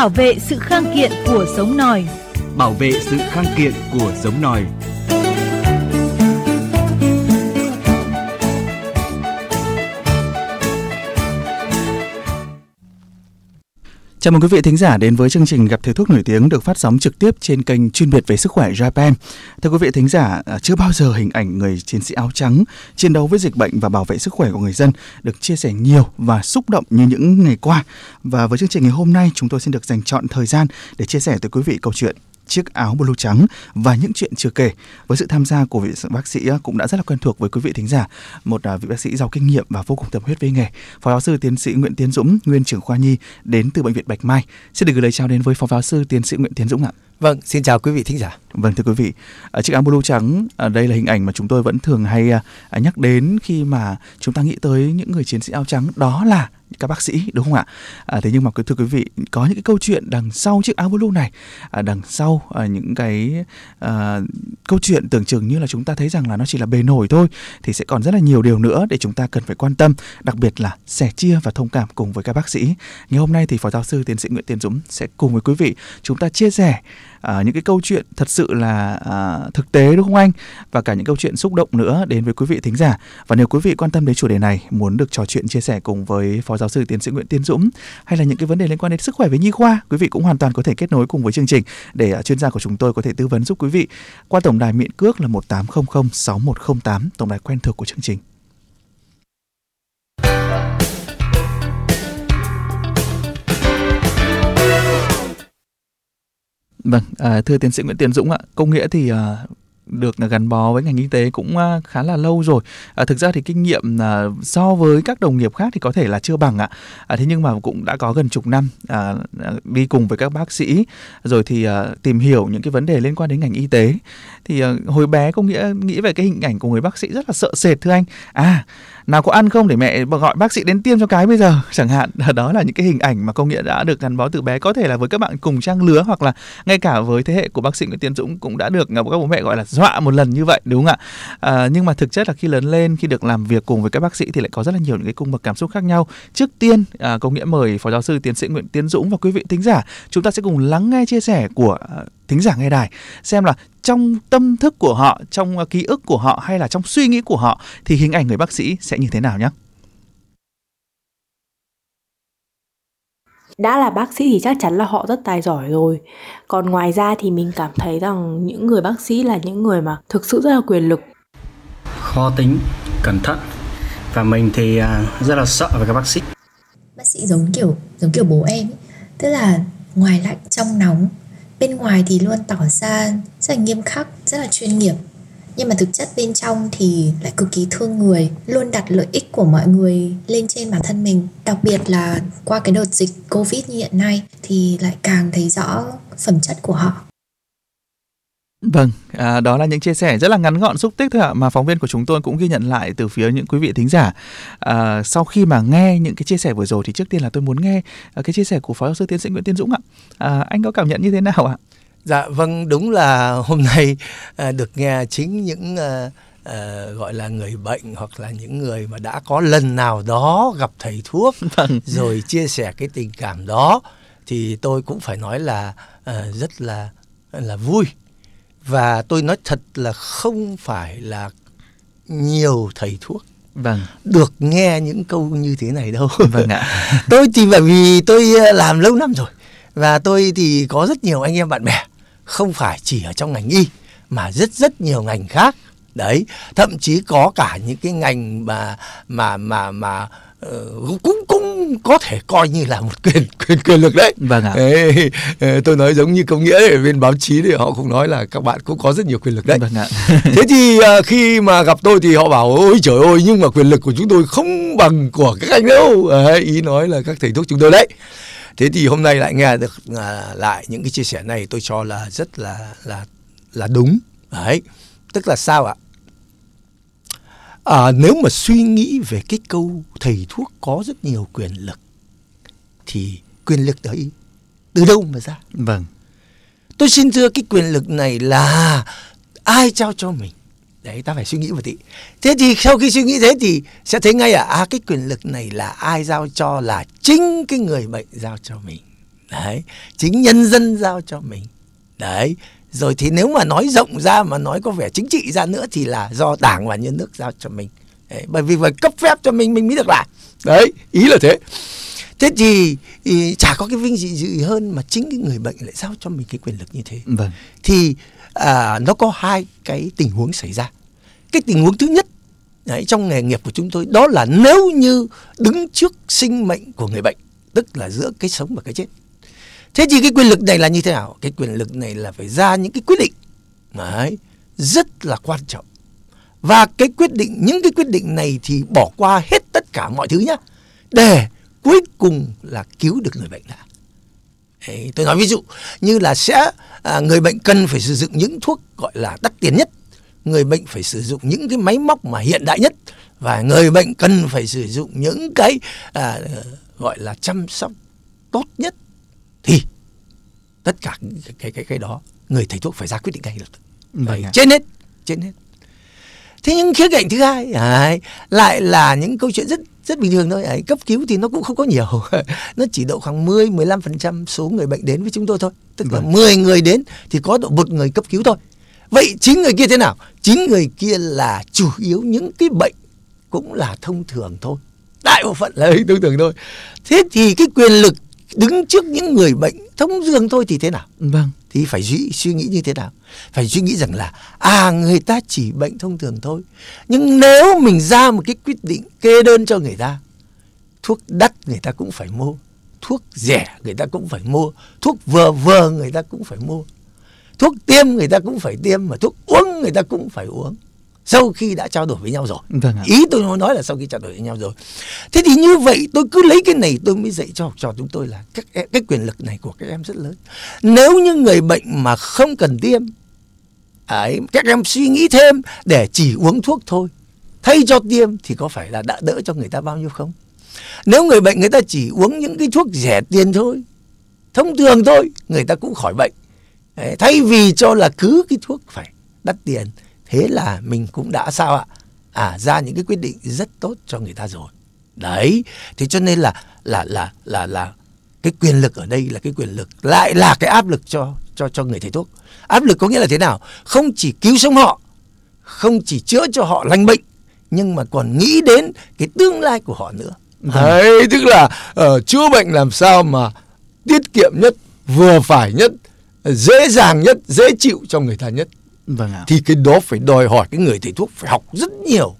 Bảo vệ sự khang kiện của giống nòi. Bảo vệ sự khang kiện của giống nòi. Chào mừng quý vị thính giả đến với chương trình gặp thầy thuốc nổi tiếng được phát sóng trực tiếp trên kênh chuyên biệt về sức khỏe Japan. Thưa quý vị thính giả, à, chưa bao giờ hình ảnh người chiến sĩ áo trắng chiến đấu với dịch bệnh và bảo vệ sức khỏe của người dân được chia sẻ nhiều và xúc động như những ngày qua. Và với chương trình ngày hôm nay, chúng tôi xin được dành chọn thời gian để chia sẻ tới quý vị câu chuyện chiếc áo blue trắng và những chuyện chưa kể. Với sự tham gia của vị bác sĩ cũng đã rất là quen thuộc với quý vị thính giả, một à, vị bác sĩ giàu kinh nghiệm và vô cùng tâm huyết với nghề. Phó giáo sư tiến sĩ Nguyễn Tiến Dũng, nguyên trưởng khoa nhi đến từ bệnh viện Bạch Mai. Xin được gửi lời chào đến với phó giáo sư tiến sĩ Nguyễn Tiến Dũng ạ. Vâng, xin chào quý vị thính giả. Vâng thưa quý vị, à, chiếc áo blue trắng ở đây là hình ảnh mà chúng tôi vẫn thường hay à, nhắc đến khi mà chúng ta nghĩ tới những người chiến sĩ áo trắng đó là các bác sĩ đúng không ạ? À, thế nhưng mà thưa quý vị có những cái câu chuyện đằng sau chiếc áo blue này, à, đằng sau à, những cái à, câu chuyện tưởng chừng như là chúng ta thấy rằng là nó chỉ là bề nổi thôi, thì sẽ còn rất là nhiều điều nữa để chúng ta cần phải quan tâm, đặc biệt là sẻ chia và thông cảm cùng với các bác sĩ. Ngày hôm nay thì phó giáo sư tiến sĩ Nguyễn Tiến Dũng sẽ cùng với quý vị chúng ta chia sẻ à, những cái câu chuyện thật sự là à, thực tế đúng không anh? Và cả những câu chuyện xúc động nữa đến với quý vị thính giả. Và nếu quý vị quan tâm đến chủ đề này muốn được trò chuyện chia sẻ cùng với phó giáo sư tiến sĩ Nguyễn Tiến Dũng hay là những cái vấn đề liên quan đến sức khỏe với nhi khoa quý vị cũng hoàn toàn có thể kết nối cùng với chương trình để uh, chuyên gia của chúng tôi có thể tư vấn giúp quý vị. Qua tổng đài miễn cước là 1800 6108 tổng đài quen thuộc của chương trình. Vâng, à, thưa tiến sĩ Nguyễn Tiến Dũng ạ, công nghĩa thì à, được gắn bó với ngành y tế cũng à, khá là lâu rồi. À, thực ra thì kinh nghiệm à, so với các đồng nghiệp khác thì có thể là chưa bằng ạ. À, thế nhưng mà cũng đã có gần chục năm à, à đi cùng với các bác sĩ rồi thì à, tìm hiểu những cái vấn đề liên quan đến ngành y tế. Thì à, hồi bé công nghĩa nghĩ về cái hình ảnh của người bác sĩ rất là sợ sệt thưa anh. À nào có ăn không để mẹ gọi bác sĩ đến tiêm cho cái bây giờ? Chẳng hạn đó là những cái hình ảnh mà công nghĩa đã được gắn bó từ bé. Có thể là với các bạn cùng trang lứa hoặc là ngay cả với thế hệ của bác sĩ Nguyễn Tiến Dũng cũng đã được à, các bố mẹ gọi là dọa một lần như vậy đúng không ạ? À, nhưng mà thực chất là khi lớn lên khi được làm việc cùng với các bác sĩ thì lại có rất là nhiều những cái cung bậc cảm xúc khác nhau. Trước tiên à, công nghĩa mời phó giáo sư tiến sĩ Nguyễn Tiến Dũng và quý vị thính giả chúng ta sẽ cùng lắng nghe chia sẻ của à, thính giả nghe đài xem là trong tâm thức của họ trong uh, ký ức của họ hay là trong suy nghĩ của họ thì hình ảnh người bác sĩ sẽ như thế nào nhé đã là bác sĩ thì chắc chắn là họ rất tài giỏi rồi. Còn ngoài ra thì mình cảm thấy rằng những người bác sĩ là những người mà thực sự rất là quyền lực. Khó tính cẩn thận. Và mình thì à, rất là sợ về các bác sĩ. Bác sĩ giống kiểu giống kiểu bố em ấy. tức là ngoài lạnh trong nóng bên ngoài thì luôn tỏ ra rất là nghiêm khắc, rất là chuyên nghiệp. Nhưng mà thực chất bên trong thì lại cực kỳ thương người, luôn đặt lợi ích của mọi người lên trên bản thân mình. Đặc biệt là qua cái đợt dịch covid như hiện nay thì lại càng thấy rõ phẩm chất của họ. Vâng, à, đó là những chia sẻ rất là ngắn gọn xúc tích thôi ạ mà phóng viên của chúng tôi cũng ghi nhận lại từ phía những quý vị thính giả. À, sau khi mà nghe những cái chia sẻ vừa rồi thì trước tiên là tôi muốn nghe à, cái chia sẻ của phó giáo sư tiến sĩ Nguyễn Tiến Dũng ạ. À, anh có cảm nhận như thế nào ạ? Dạ vâng, đúng là hôm nay à, được nghe chính những à, à, gọi là người bệnh hoặc là những người mà đã có lần nào đó gặp thầy thuốc vâng. rồi chia sẻ cái tình cảm đó thì tôi cũng phải nói là à, rất là là vui và tôi nói thật là không phải là nhiều thầy thuốc vâng. được nghe những câu như thế này đâu. Vâng ạ. Tôi thì bởi vì tôi ờ, làm lâu năm rồi và tôi thì có rất nhiều anh em bạn bè không phải chỉ ở trong ngành y mà rất rất nhiều ngành khác. Đấy thậm chí có cả những cái ngành mà mà mà mà uh, cũng cũng có thể coi như là một quyền quyền quyền lực đấy. Vâng ạ. Ê, tôi nói giống như công nghĩa ở bên báo chí thì họ cũng nói là các bạn cũng có rất nhiều quyền lực đấy. Vâng ạ. thế thì uh, khi mà gặp tôi thì họ bảo ôi trời ơi nhưng mà quyền lực của chúng tôi không bằng của các anh đâu. Đấy, ý nói là các thầy thuốc chúng tôi đấy. Thế thì hôm nay lại nghe được uh, lại những cái chia sẻ này tôi cho là rất là là là đúng. Đấy tức là sao ạ à, nếu mà suy nghĩ về cái câu thầy thuốc có rất nhiều quyền lực thì quyền lực đấy từ đâu mà ra? Vâng. Tôi xin thưa cái quyền lực này là ai trao cho mình? Đấy ta phải suy nghĩ một tí. Thế thì sau khi suy nghĩ thế thì sẽ thấy ngay à, à cái quyền lực này là ai giao cho là chính cái người bệnh giao cho mình. Đấy chính nhân dân giao cho mình. Đấy rồi thì nếu mà nói rộng ra mà nói có vẻ chính trị ra nữa thì là do đảng và nhân nước giao cho mình. Đấy, bởi vì phải cấp phép cho mình mình mới được làm. Đấy ý là thế. Thế thì, thì chả có cái vinh dự gì hơn mà chính cái người bệnh lại giao cho mình cái quyền lực như thế. Vâng. Thì à, nó có hai cái tình huống xảy ra. Cái tình huống thứ nhất đấy, trong nghề nghiệp của chúng tôi đó là nếu như đứng trước sinh mệnh của người bệnh tức là giữa cái sống và cái chết thế thì cái quyền lực này là như thế nào? Cái quyền lực này là phải ra những cái quyết định. Đấy, rất là quan trọng. Và cái quyết định những cái quyết định này thì bỏ qua hết tất cả mọi thứ nhá để cuối cùng là cứu được người bệnh đã. Đấy, tôi nói ví dụ như là sẽ à, người bệnh cần phải sử dụng những thuốc gọi là đắt tiền nhất. Người bệnh phải sử dụng những cái máy móc mà hiện đại nhất. Và người bệnh cần phải sử dụng những cái à, gọi là chăm sóc tốt nhất thì tất cả cái cái cái, cái đó người thầy thuốc phải ra quyết định ngay lập tức. Vâng trên hết trên hết. Thế nhưng khía cạnh thứ hai ấy, lại là những câu chuyện rất rất bình thường thôi ấy, cấp cứu thì nó cũng không có nhiều. Nó chỉ độ khoảng 10 15% số người bệnh đến với chúng tôi thôi. Tức là Vâng. 10 người đến thì có độ một người cấp cứu thôi. Vậy chính người kia thế nào? Chính người kia là chủ yếu những cái bệnh cũng là thông thường thôi. Đại bộ phận là thông thường thôi. Thế thì cái quyền lực đứng trước những người bệnh thông thường thôi thì thế nào? Vâng. Thì phải suy, suy nghĩ như thế nào? Phải suy nghĩ rằng là à người ta chỉ bệnh thông thường thôi. Nhưng nếu mình ra một cái quyết định kê đơn cho người ta thuốc đắt người ta cũng phải mua thuốc rẻ người ta cũng phải mua thuốc vừa vừa người ta cũng phải mua thuốc tiêm người ta cũng phải tiêm mà thuốc uống người ta cũng phải uống sau khi đã trao đổi với nhau rồi. Vâng ạ. ý tôi muốn nói là sau khi trao đổi với nhau rồi. Thế thì như vậy tôi cứ lấy cái này tôi mới dạy cho học trò chúng tôi là các em, cái quyền lực này của các em rất lớn. Nếu như người bệnh mà không cần tiêm ấy các em suy nghĩ thêm để chỉ uống thuốc thôi. Thay cho tiêm thì có phải là đã đỡ cho người ta bao nhiêu không? Nếu người bệnh người ta chỉ uống những cái thuốc rẻ tiền thôi thông thường thôi người ta cũng khỏi bệnh. Đấy, thay vì cho là cứ cái thuốc phải đắt tiền thế là mình cũng đã sao ạ? À ra những cái quyết định rất tốt cho người ta rồi. Đấy thế cho nên là là là là là cái quyền lực ở đây là cái quyền lực lại là cái áp lực cho cho cho người thầy thuốc. Áp lực có nghĩa là thế nào? Không chỉ cứu sống họ không chỉ chữa cho họ lành bệnh nhưng mà còn nghĩ đến cái tương lai của họ nữa. Đấy tức là uh, chữa bệnh làm sao mà tiết kiệm nhất vừa phải nhất dễ dàng nhất dễ chịu cho người ta nhất vâng ạ. thì cái đó phải đòi hỏi cái người thầy thuốc phải học rất nhiều.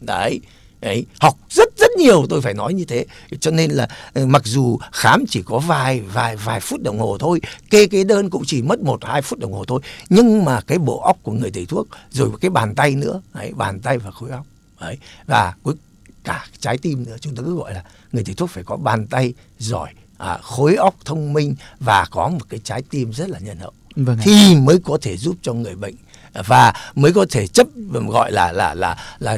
Đấy đấy học rất rất nhiều tôi phải nói như thế. Cho nên là ờ, mặc dù khám chỉ có vài vài vài phút đồng hồ thôi kê cái đơn cũng chỉ mất một hai phút đồng hồ thôi nhưng mà cái bộ óc của người thầy thuốc rồi cái bàn tay nữa đấy bàn tay và khối óc đấy và cuối cả trái tim nữa chúng ta cứ gọi là người thầy thuốc phải có bàn tay giỏi à, khối óc thông minh và có một cái trái tim rất là nhân hậu. Vâng thì mới có thể giúp cho người bệnh và mới có thể chấp gọi là là là là,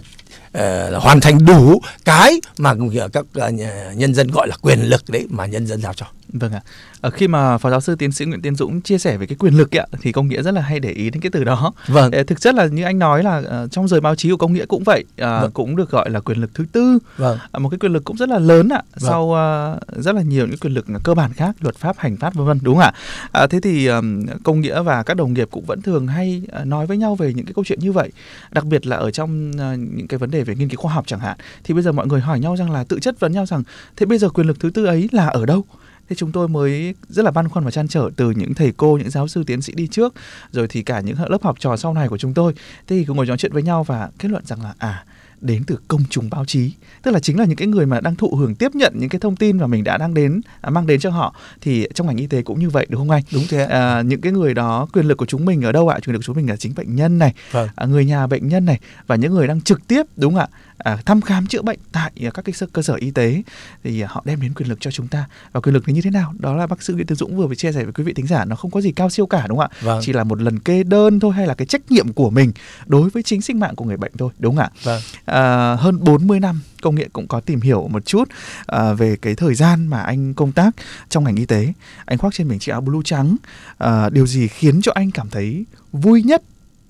ờ, là hoàn thành đủ cái mà các ờ, nhân dân gọi là quyền lực đấy mà nhân dân giao cho. Vâng ạ. Ở khi mà phó giáo sư tiến sĩ Nguyễn Tiến Dũng chia sẻ về cái quyền lực ấy, ạ, thì công nghĩa rất là hay để ý đến cái từ đó. Vâng. Ờ, Thực chất là như anh nói là ờ, trong giới báo chí của công nghĩa cũng vậy, ờ, Vâng. cũng được gọi là quyền lực thứ tư. Vâng. À, một cái quyền lực cũng rất là lớn ạ Vâng. sau ờ, rất là nhiều những quyền lực cơ bản khác luật pháp hành pháp vân vân đúng không ạ à, thế thì ờm, công nghĩa và các đồng nghiệp cũng vẫn thường hay ờ, nói với nhau về những cái câu chuyện như vậy đặc biệt là ở trong ờ, những cái vấn vấn đề về nghiên cứu khoa học chẳng hạn, thì bây giờ mọi người hỏi nhau rằng là tự chất vấn nhau rằng, thế bây giờ quyền lực thứ tư ấy là ở đâu? Thế chúng tôi mới rất là băn khoăn và chăn trở từ những thầy cô, những giáo sư, tiến sĩ đi trước, rồi thì cả những lớp học trò sau này của chúng tôi. Thế thì cùng ngồi nói chuyện với nhau và kết luận rằng là à đến từ công chúng báo chí. Tức là chính là những cái người mà đang thụ hưởng tiếp nhận những cái thông tin mà mình đã đang đến à, mang đến cho họ. Thì trong ngành y tế cũng như vậy đúng không anh? Đúng thế. à, những cái người đó quyền lực của chúng mình ở đâu ạ? Quyền lực của chúng mình là chính bệnh nhân này Vâng. à, người nhà bệnh nhân này và những người đang trực tiếp đúng không ạ à, thăm khám chữa bệnh tại à, các cái cơ sở y tế thì à, họ đem đến quyền lực cho chúng ta. Và quyền lực thì như thế nào? Đó là bác sĩ Nguyễn Tiến Dũng vừa mới chia sẻ với quý vị thính giả nó không có gì cao siêu cả đúng không ạ? Vâng. chỉ là một lần kê đơn thôi hay là cái trách nhiệm của mình đối với chính sinh mạng của người bệnh thôi đúng không ạ? Vâng. à, hơn 40 năm công nghệ cũng có tìm hiểu một chút à, về cái thời gian mà anh công tác trong ngành y tế. Anh khoác trên mình chiếc áo blue trắng à, điều gì khiến cho anh cảm thấy vui nhất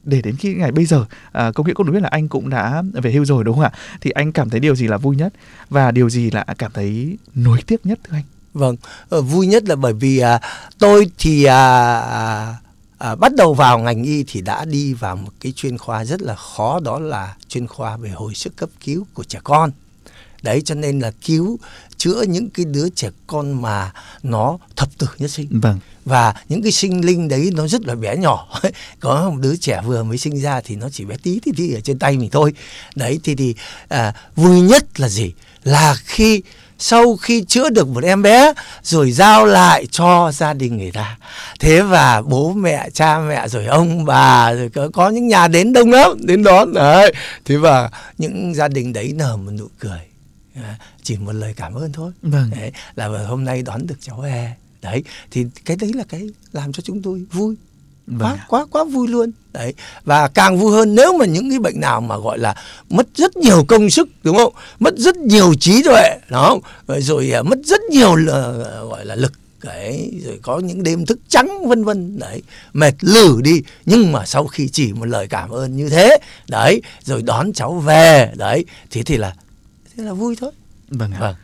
để đến khi ngày bây giờ à, công nghệ cũng được biết là anh cũng đã về hưu rồi đúng không ạ? Thì anh cảm thấy điều gì là vui nhất? Và điều gì là cảm thấy nối tiếc nhất thưa anh? Vâng ờ, vui nhất là bởi vì à, tôi thì à, à, bắt đầu vào ngành y thì đã đi vào một cái chuyên khoa rất là khó đó là chuyên khoa về hồi sức cấp cứu của trẻ con. Đấy cho nên là cứu chữa những cái đứa trẻ con mà nó thập tử nhất sinh. Vâng. Và những cái sinh linh đấy nó rất là bé nhỏ. Có một đứa trẻ vừa mới sinh ra thì nó chỉ bé tí tí tí ở trên tay mình thôi. Đấy thì thì à, vui nhất là gì? Là khi sau khi chữa được một em bé rồi giao lại cho gia đình người ta. Thế và bố mẹ cha mẹ rồi ông bà rồi có, có những nhà đến đông lắm đến đón. Đấy thế và những gia đình đấy nở một nụ cười chỉ một lời cảm ơn thôi. Vâng. đấy là hôm nay đón được cháu về đấy thì cái đấy là cái làm cho chúng tôi vui. Vâng. quá quá quá vui luôn. Đấy và càng vui hơn nếu mà những cái bệnh nào mà gọi là mất rất nhiều công sức đúng không? Mất rất nhiều trí tuệ đó rồi, rồi à, mất rất nhiều là, gọi là lực đấy rồi có những đêm thức trắng vân vân. Đấy mệt lử đi nhưng mà sau khi chỉ một lời cảm ơn như thế đấy rồi đón cháu về đấy thế thì là thế là vui thôi. Vâng ạ. vâng.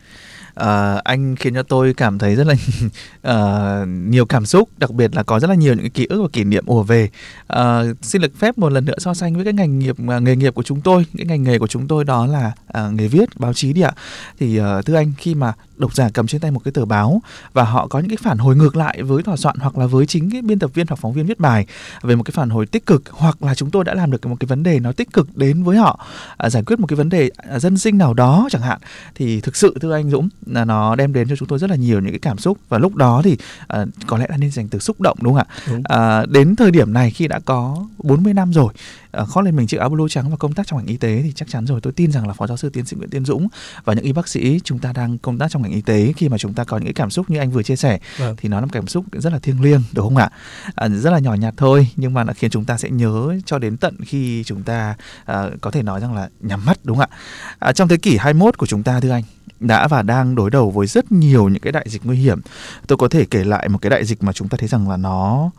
À, anh khiến cho tôi cảm thấy rất là uh, nhiều cảm xúc đặc biệt là có rất là nhiều những cái ký ức và kỷ niệm ùa về. Uh, xin được phép một lần nữa so sánh với cái ngành nghiệp uh, nghề nghiệp của chúng tôi. Cái ngành nghề của chúng tôi đó là uh, nghề viết báo chí đi ạ. Thì uh, thưa anh khi mà độc giả cầm trên tay một cái tờ báo và họ có những cái phản hồi ngược lại với tòa soạn hoặc là với chính cái biên tập viên hoặc phóng viên viết bài về một cái phản hồi tích cực hoặc là chúng tôi đã làm được một cái vấn đề nó tích cực đến với họ à, giải quyết một cái vấn đề à, dân sinh nào đó chẳng hạn thì thực sự thưa anh Dũng là nó đem đến cho chúng tôi rất là nhiều những cái cảm xúc và lúc đó thì à, có lẽ là nên dành từ xúc động đúng không ạ. À, đến thời điểm này khi đã có 40 năm rồi khoác lên mình chiếc áo blue trắng và công tác trong ngành y tế thì chắc chắn rồi. Tôi tin rằng là phó giáo sư tiến sĩ Nguyễn Tiến Dũng và những y bác sĩ chúng ta đang công tác trong ngành y tế khi mà chúng ta có những cái cảm xúc như anh vừa chia sẻ Vâng. thì nó là một cảm xúc rất là thiêng liêng đúng không ạ? À, rất là nhỏ nhặt thôi nhưng mà nó khiến chúng ta sẽ nhớ cho đến tận khi chúng ta à, có thể nói rằng là nhắm mắt đúng không ạ? À, trong thế kỷ 21 của chúng ta thưa anh đã và đang đối đầu với rất nhiều những cái đại dịch nguy hiểm. Tôi có thể kể lại một cái đại dịch mà chúng ta thấy rằng là nó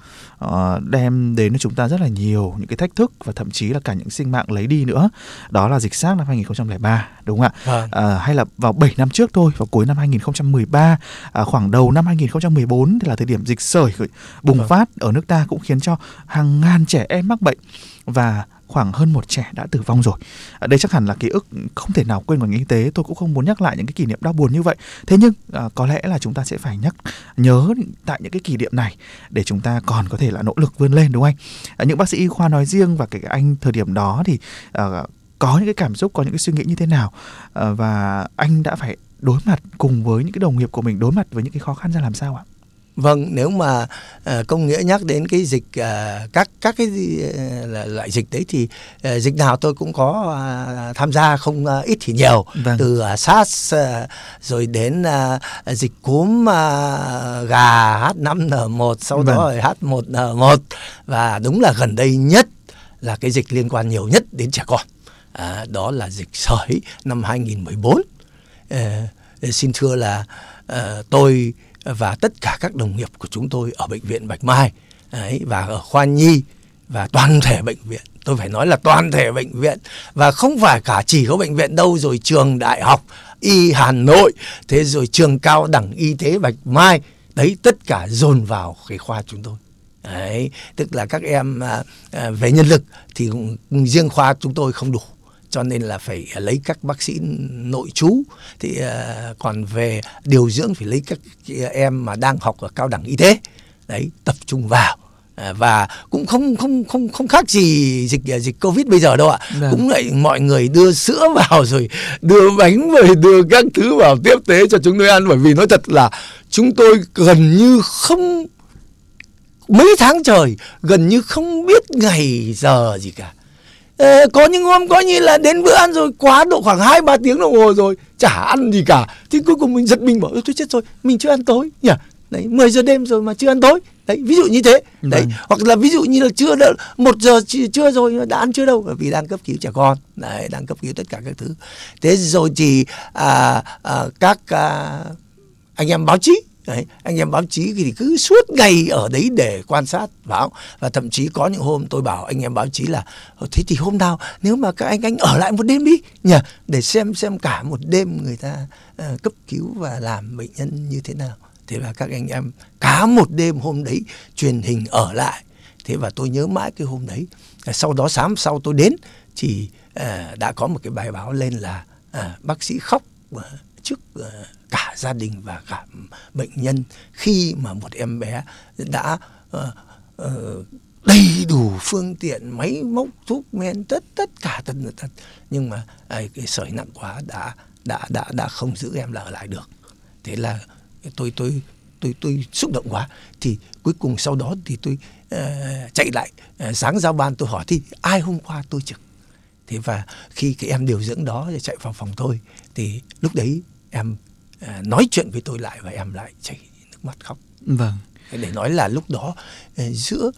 uh, đem đến cho chúng ta rất là nhiều những cái thách thức và thậm chí là cả những sinh mạng lấy đi nữa đó là dịch SARS năm 2003 đúng không ạ Vâng. à, hay là vào 7 năm trước thôi vào cuối năm 2013 à, khoảng đầu năm 2014 thì là thời điểm dịch sởi bùng Vâng. phát ở nước ta cũng khiến cho hàng ngàn trẻ em mắc bệnh và khoảng hơn một trẻ đã tử vong rồi. À, đây chắc hẳn là ký ức không thể nào quên của ngành y tế. Tôi cũng không muốn nhắc lại những cái kỷ niệm đau buồn như vậy. Thế nhưng à, có lẽ là chúng ta sẽ phải nhắc nhớ tại những cái kỷ niệm này để chúng ta còn có thể là nỗ lực vươn lên đúng không anh? À, những bác sĩ y khoa nói riêng và kể cả anh thời điểm đó thì à, có những cái cảm xúc, có những cái suy nghĩ như thế nào à, và anh đã phải đối mặt cùng với những cái đồng nghiệp của mình đối mặt với những cái khó khăn ra làm sao ạ? Vâng, nếu mà uh, công nghĩa nhắc đến cái dịch uh, các các cái uh, loại dịch đấy thì uh, dịch nào tôi cũng có uh, tham gia không uh, ít thì nhiều Vâng. từ uh, SARS uh, rồi đến uh, dịch cúm uh, gà H5N1 sau Vâng. đó rồi H1N1 và đúng là gần đây nhất là cái dịch liên quan nhiều nhất đến trẻ con. À, đó là dịch sởi năm 2014. Ờ, xin thưa là ờ, tôi và tất cả các đồng nghiệp của chúng tôi ở bệnh viện Bạch Mai ấy và ở khoa nhi và toàn thể bệnh viện. Tôi phải nói là toàn thể bệnh viện và không phải cả chỉ có bệnh viện đâu rồi trường đại học y Hà Nội thế rồi trường cao đẳng y tế Bạch Mai. Đấy tất cả dồn vào cái khoa chúng tôi. Đấy tức là các em à, à về nhân lực thì riêng khoa chúng tôi không đủ cho nên là phải lấy các bác sĩ nội trú. Thì à, còn về điều dưỡng phải lấy các em mà đang học ở cao đẳng y tế. Đấy tập trung vào. À, và cũng không không không không khác gì dịch dịch covid bây giờ đâu ạ. Vâng. cũng lại mọi người đưa sữa vào rồi đưa bánh rồi đưa các thứ vào tiếp tế cho chúng tôi ăn. Bởi vì nói thật là chúng tôi gần như không mấy tháng trời gần như không biết ngày giờ gì cả Ờ, có những hôm coi như là đến bữa ăn rồi quá độ khoảng hai ba tiếng đồng hồ rồi chả ăn gì cả. Thì cuối cùng mình giật mình bảo "Ôi, tôi chết rồi mình chưa ăn tối. Nhỉ? Đấy 10 giờ đêm rồi mà chưa ăn tối. Đấy ví dụ như thế. Đấy Vâng. hoặc là ví dụ như là chưa đợi một giờ chưa rồi đã ăn chưa đâu bởi vì đang cấp cứu trẻ con. Đấy đang cấp cứu tất cả các thứ. Thế rồi thì à, à, các à, anh em báo chí Đấy, anh em báo chí thì cứ suốt ngày ở đấy để quan sát báo và thậm chí có những hôm tôi bảo anh em báo chí là ờ, thế thì hôm nào nếu mà các anh anh ở lại một đêm đi nhỉ để xem xem cả một đêm người ta uh, cấp cứu và làm bệnh nhân như thế nào. Thế là các anh em cả một đêm hôm đấy truyền hình ở lại. Thế và tôi nhớ mãi cái hôm đấy. Sau đó sáng sau tôi đến thì uh, đã có một cái bài báo lên là uh, bác sĩ khóc uh, trước uh, cả gia đình và cả bệnh nhân khi mà một em bé đã uh, uh, đầy đủ phương tiện máy móc thuốc men tất tất cả tất tất nhưng mà ấy, cái sởi nặng quá đã đã đã đã không giữ em là ở lại được. Thế là tôi tôi tôi tôi xúc động quá. Thì cuối cùng sau đó thì tôi uh, chạy lại uh, sáng giao ban tôi hỏi thì ai hôm qua tôi trực? Thế và khi cái em điều dưỡng đó chạy vào phòng tôi thì lúc đấy em uh, nói chuyện với tôi lại và em lại chảy nước mắt khóc. Vâng. Để nói là lúc đó uh, giữa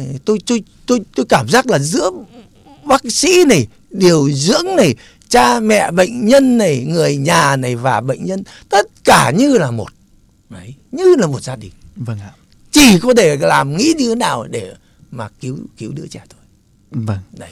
uh, tôi tôi tôi tôi cảm giác là giữa bác sĩ này điều dưỡng này cha mẹ bệnh nhân này người nhà này và bệnh nhân tất cả như là một đấy như là một gia đình. Vâng ạ. Chỉ có thể làm nghĩ như thế nào để mà cứu cứu đứa trẻ thôi vâng. Đấy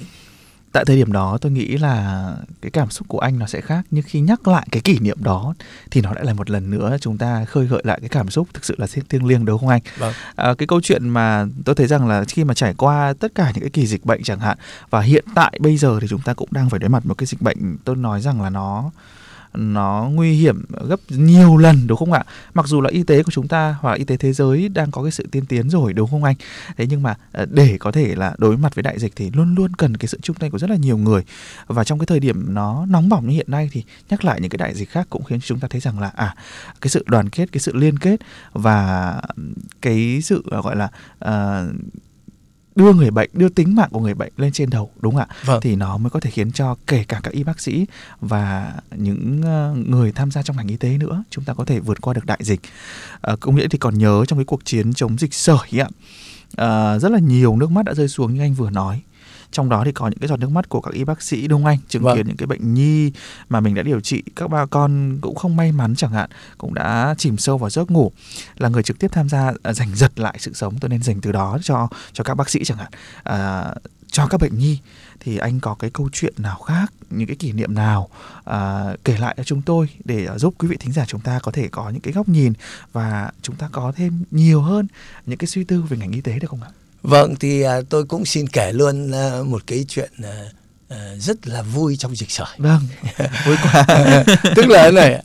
tại thời điểm đó tôi nghĩ là cái cảm xúc của anh nó sẽ khác nhưng khi nhắc lại cái kỷ niệm đó thì nó lại là một lần nữa chúng ta khơi gợi lại cái cảm xúc thực sự là thiêng liêng đúng không anh vâng. à, cái câu chuyện mà tôi thấy rằng là khi mà trải qua tất cả những cái kỳ dịch bệnh chẳng hạn và hiện tại bây giờ thì chúng ta cũng đang phải đối mặt một cái dịch bệnh tôi nói rằng là nó nó nguy hiểm gấp nhiều lần đúng không ạ? Mặc dù là y tế của chúng ta hoặc y tế thế giới đang có cái sự tiên tiến rồi đúng không anh? Thế nhưng mà ờ, để có thể là đối mặt với đại dịch thì luôn luôn cần cái sự chung tay của rất là nhiều người. Và trong cái thời điểm nó nóng bỏng như hiện nay thì nhắc lại những cái đại dịch khác cũng khiến chúng ta thấy rằng là à cái sự đoàn kết cái sự liên kết và cái sự ờ, gọi là uh, đưa người bệnh đưa tính mạng của người bệnh lên trên đầu đúng không ạ? Vâng. thì nó mới có thể khiến cho kể cả các y bác sĩ và những ờ, người tham gia trong ngành y tế nữa chúng ta có thể vượt qua được đại dịch. À, công nghĩa thì còn nhớ trong cái cuộc chiến chống dịch sởi ạ. À, rất là nhiều nước mắt đã rơi xuống như anh vừa nói trong đó thì có những cái giọt nước mắt của các y bác sĩ không anh chứng vâng. kiến những cái bệnh nhi mà mình đã điều trị các ba con cũng không may mắn chẳng hạn cũng đã chìm sâu vào giấc ngủ là người trực tiếp tham gia à, giành giật lại sự sống tôi nên dành từ đó cho cho các bác sĩ chẳng hạn à, cho các bệnh nhi thì anh có cái câu chuyện nào khác những cái kỷ niệm nào à, kể lại cho chúng tôi để giúp quý vị thính giả chúng ta có thể có những cái góc nhìn và chúng ta có thêm nhiều hơn những cái suy tư về ngành y tế được không ạ? Vâng thì à, tôi cũng xin kể luôn à, một cái chuyện à, à, rất là vui trong dịch sởi. Vâng, vui quá. Tức là này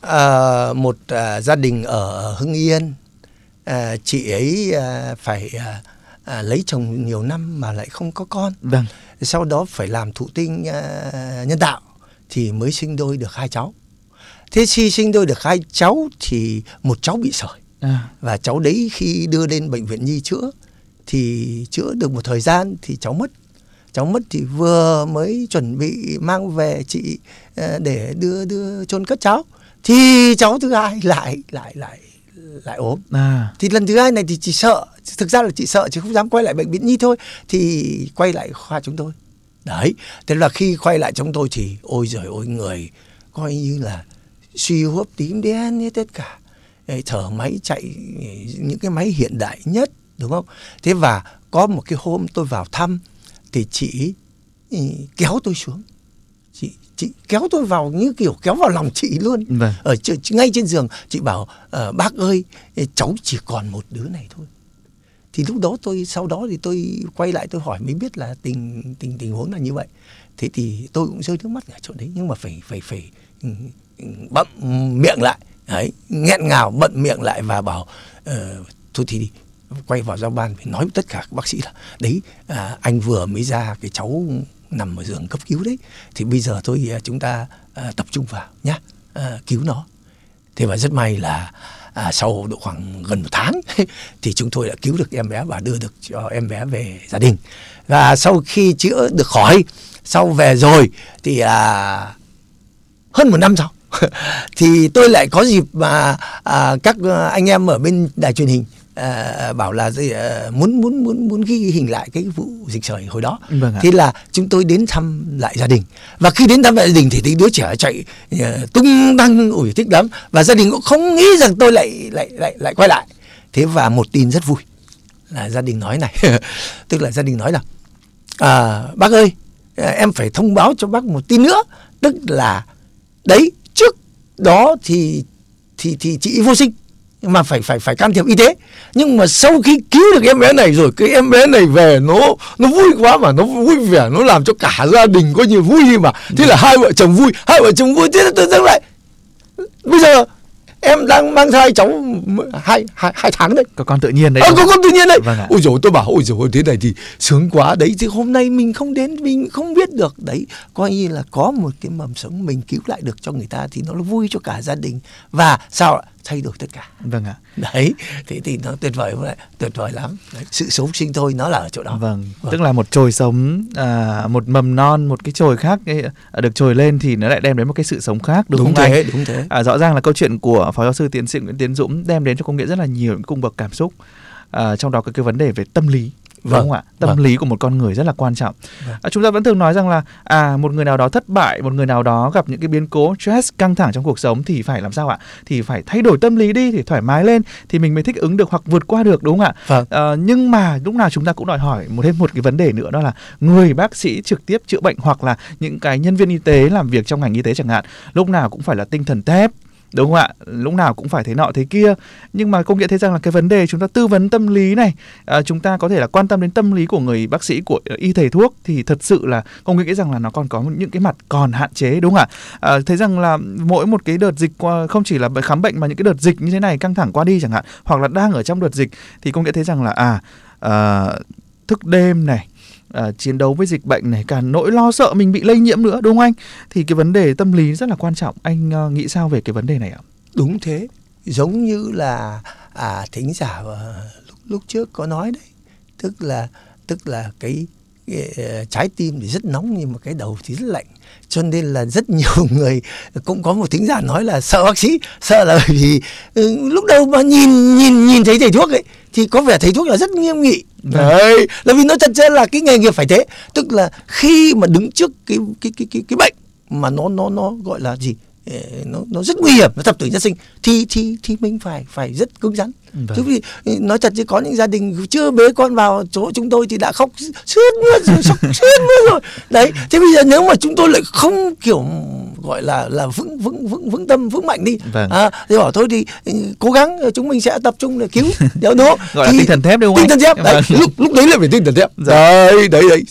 à, một à, gia đình ở Hưng Yên à, chị ấy à, phải à, à, lấy chồng nhiều năm mà lại không có con. Vâng. Sau đó phải làm thụ tinh à, nhân tạo thì mới sinh đôi được hai cháu. Thế khi sinh đôi được hai cháu thì một cháu bị sởi. À. Và cháu đấy khi đưa lên bệnh viện nhi chữa thì chữa được một thời gian thì cháu mất. Cháu mất thì vừa mới chuẩn bị mang về chị ờ, để đưa đưa chôn cất cháu. Thì cháu thứ hai lại lại lại lại ốm. À. thì lần thứ hai này thì chị sợ thực ra là chị sợ chứ không dám quay lại bệnh viện nhi thôi thì quay lại khoa chúng tôi. Đấy thế là khi quay lại chúng tôi thì ôi giời ôi người coi như là suy hô hấp tím đen như tất cả. Thở máy chạy những cái máy hiện đại nhất đúng không? Thế và có một cái hôm tôi vào thăm thì chị ừ, kéo tôi xuống. Chị chị kéo tôi vào như kiểu kéo vào lòng chị luôn. Vâng. ở ngay trên giường chị bảo uh, bác ơi cháu chỉ còn một đứa này thôi. Thì lúc đó tôi sau đó thì tôi quay lại tôi hỏi mới biết là tình tình tình huống là như vậy. Thế thì tôi cũng rơi nước mắt ở chỗ đấy nhưng mà phải phải phải ừ, ừ, bậm miệng lại. Đấy nghẹn ngào bận miệng lại và bảo uh, thôi thì quay vào giao ban phải nói với tất cả các bác sĩ là đấy à, anh vừa mới ra cái cháu nằm ở giường cấp cứu đấy thì bây giờ thôi à, chúng ta à, tập trung vào nhá à, cứu nó. Thế và rất may là à, sau độ khoảng gần một tháng thì chúng tôi đã cứu được em bé và đưa được cho em bé về gia đình. Và sau khi chữa được khỏi sau về rồi thì à, hơn một năm sau thì tôi lại có dịp mà à, các à, anh em ở bên đài truyền hình uh, bảo là uh, muốn muốn muốn muốn ghi hình lại cái vụ dịch sởi hồi đó. Vâng thế là chúng tôi đến thăm lại gia đình. Và khi đến thăm lại gia đình thì thấy đứa trẻ chạy uh, tung tăng ủi thích lắm. Và gia đình cũng không nghĩ rằng tôi lại lại lại lại quay lại. Thế và một tin rất vui là gia đình nói này tức là gia đình nói là à, bác ơi em phải thông báo cho bác một tin nữa. Tức là đấy trước đó thì thì thì chị vô sinh mà phải phải phải can thiệp y tế. Nhưng mà sau khi cứu được em bé này rồi cái em bé này về nó nó vui quá mà nó vui vẻ nó làm cho cả gia đình có nhiều vui mà. Thế là hai vợ chồng vui hai vợ chồng vui thế là tự dưng lại. Bây giờ em đang mang thai cháu hai hai hai tháng đấy. Có con tự nhiên đấy à, có con tự nhiên đấy. Vâng ạ. ôi dồi tôi bảo ôi dồi thế này thì sướng quá. Đấy chứ hôm nay mình không đến mình không biết được. Đấy coi như là có một cái mầm sống mình cứu lại được cho người ta thì nó vui cho cả gia đình. Và sao ạ thay đổi tất cả. Vâng ạ. Đấy thế thì nó tuyệt vời vậy tuyệt vời lắm. Đấy, sự sống sinh thôi nó là ở chỗ đó. Vâng, tức là một chồi sống à, một mầm non một cái chồi khác cái, à, được chồi lên thì nó lại đem đến một cái sự sống khác đúng, đúng không thế anh đúng thế. À, rõ ràng là câu chuyện của phó giáo sư tiến sĩ Nguyễn Tiến Dũng đem đến cho công nghệ rất là nhiều những cung bậc cảm xúc à, trong đó có cái vấn đề về tâm lý đúng Vâng, không ạ? tâm vâng. lý của một con người rất là quan trọng. Vâng. à, chúng ta vẫn thường nói rằng là à một người nào đó thất bại một người nào đó gặp những cái biến cố stress căng thẳng trong cuộc sống thì phải làm sao ạ? Thì phải thay đổi tâm lý đi thì thoải mái lên thì mình mới thích ứng được hoặc vượt qua được đúng không ạ? Vâng. Ờ, nhưng mà lúc nào chúng ta cũng đòi hỏi một thêm một cái vấn đề nữa đó là người bác sĩ trực tiếp chữa bệnh hoặc là những cái nhân viên y tế làm việc trong ngành y tế chẳng hạn lúc nào cũng phải là tinh thần thép đúng không ạ? Lúc nào cũng phải thế nọ thế kia. Nhưng mà công nghệ thấy rằng là cái vấn đề chúng ta tư vấn tâm lý này à, chúng ta có thể là quan tâm đến tâm lý của người bác sĩ của ờ, y thầy thuốc thì thật sự là công nghệ nghĩ rằng là nó còn có những cái mặt còn hạn chế đúng không ạ? À, thấy rằng là mỗi một cái đợt dịch qua không chỉ là khám bệnh mà những cái đợt dịch như thế này căng thẳng qua đi chẳng hạn hoặc là đang ở trong đợt dịch thì công nghệ thấy rằng là à, à thức đêm này à, chiến đấu với dịch bệnh này cả nỗi lo sợ mình bị lây nhiễm nữa đúng không anh? Thì cái vấn đề tâm lý rất là quan trọng. Anh uh, nghĩ sao về cái vấn đề này ạ? Đúng thế. Giống như là à thính giả ờ, lúc lúc trước có nói đấy. Tức là tức là cái, cái à, trái tim thì rất nóng nhưng mà cái đầu thì rất lạnh. Cho nên là rất nhiều người cũng có một thính giả nói là sợ bác sĩ sợ là bởi vì ừ, lúc đầu mà nhìn nhìn nhìn thấy thầy thuốc ấy thì có vẻ thầy thuốc là rất nghiêm nghị đấy là vì nó thật ra là cái nghề nghiệp phải thế. Tức là khi mà đứng trước cái cái cái cái, cái bệnh mà nó nó nó gọi là gì? Nó nó rất nguy hiểm nó thập tử nhất sinh thì thì thì mình phải phải rất cứng rắn. Vâng. chứ vì nói thật chứ có những gia đình chưa bế con vào chỗ chúng tôi thì đã khóc suốt mưa rồi khóc suốt mưa rồi. Đấy thế bây giờ nếu mà chúng tôi lại không kiểu gọi là là vững vững vững vững tâm vững mạnh đi. Vâng. à, thì bảo thôi thì ừ, cố gắng chúng mình sẽ tập trung để cứu. Nếu nó gọi là tinh thần thép đúng không tinh thần thép đấy Vâng. lúc lúc đấy là phải tinh thần thép. Dạ. đấy đấy đấy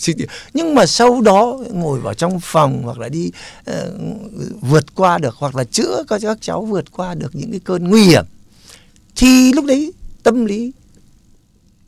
nhưng mà sau đó ngồi vào trong phòng hoặc là đi ờ, vượt qua được hoặc là chữa cho các cháu vượt qua được những cái cơn nguy hiểm thì lúc đấy tâm lý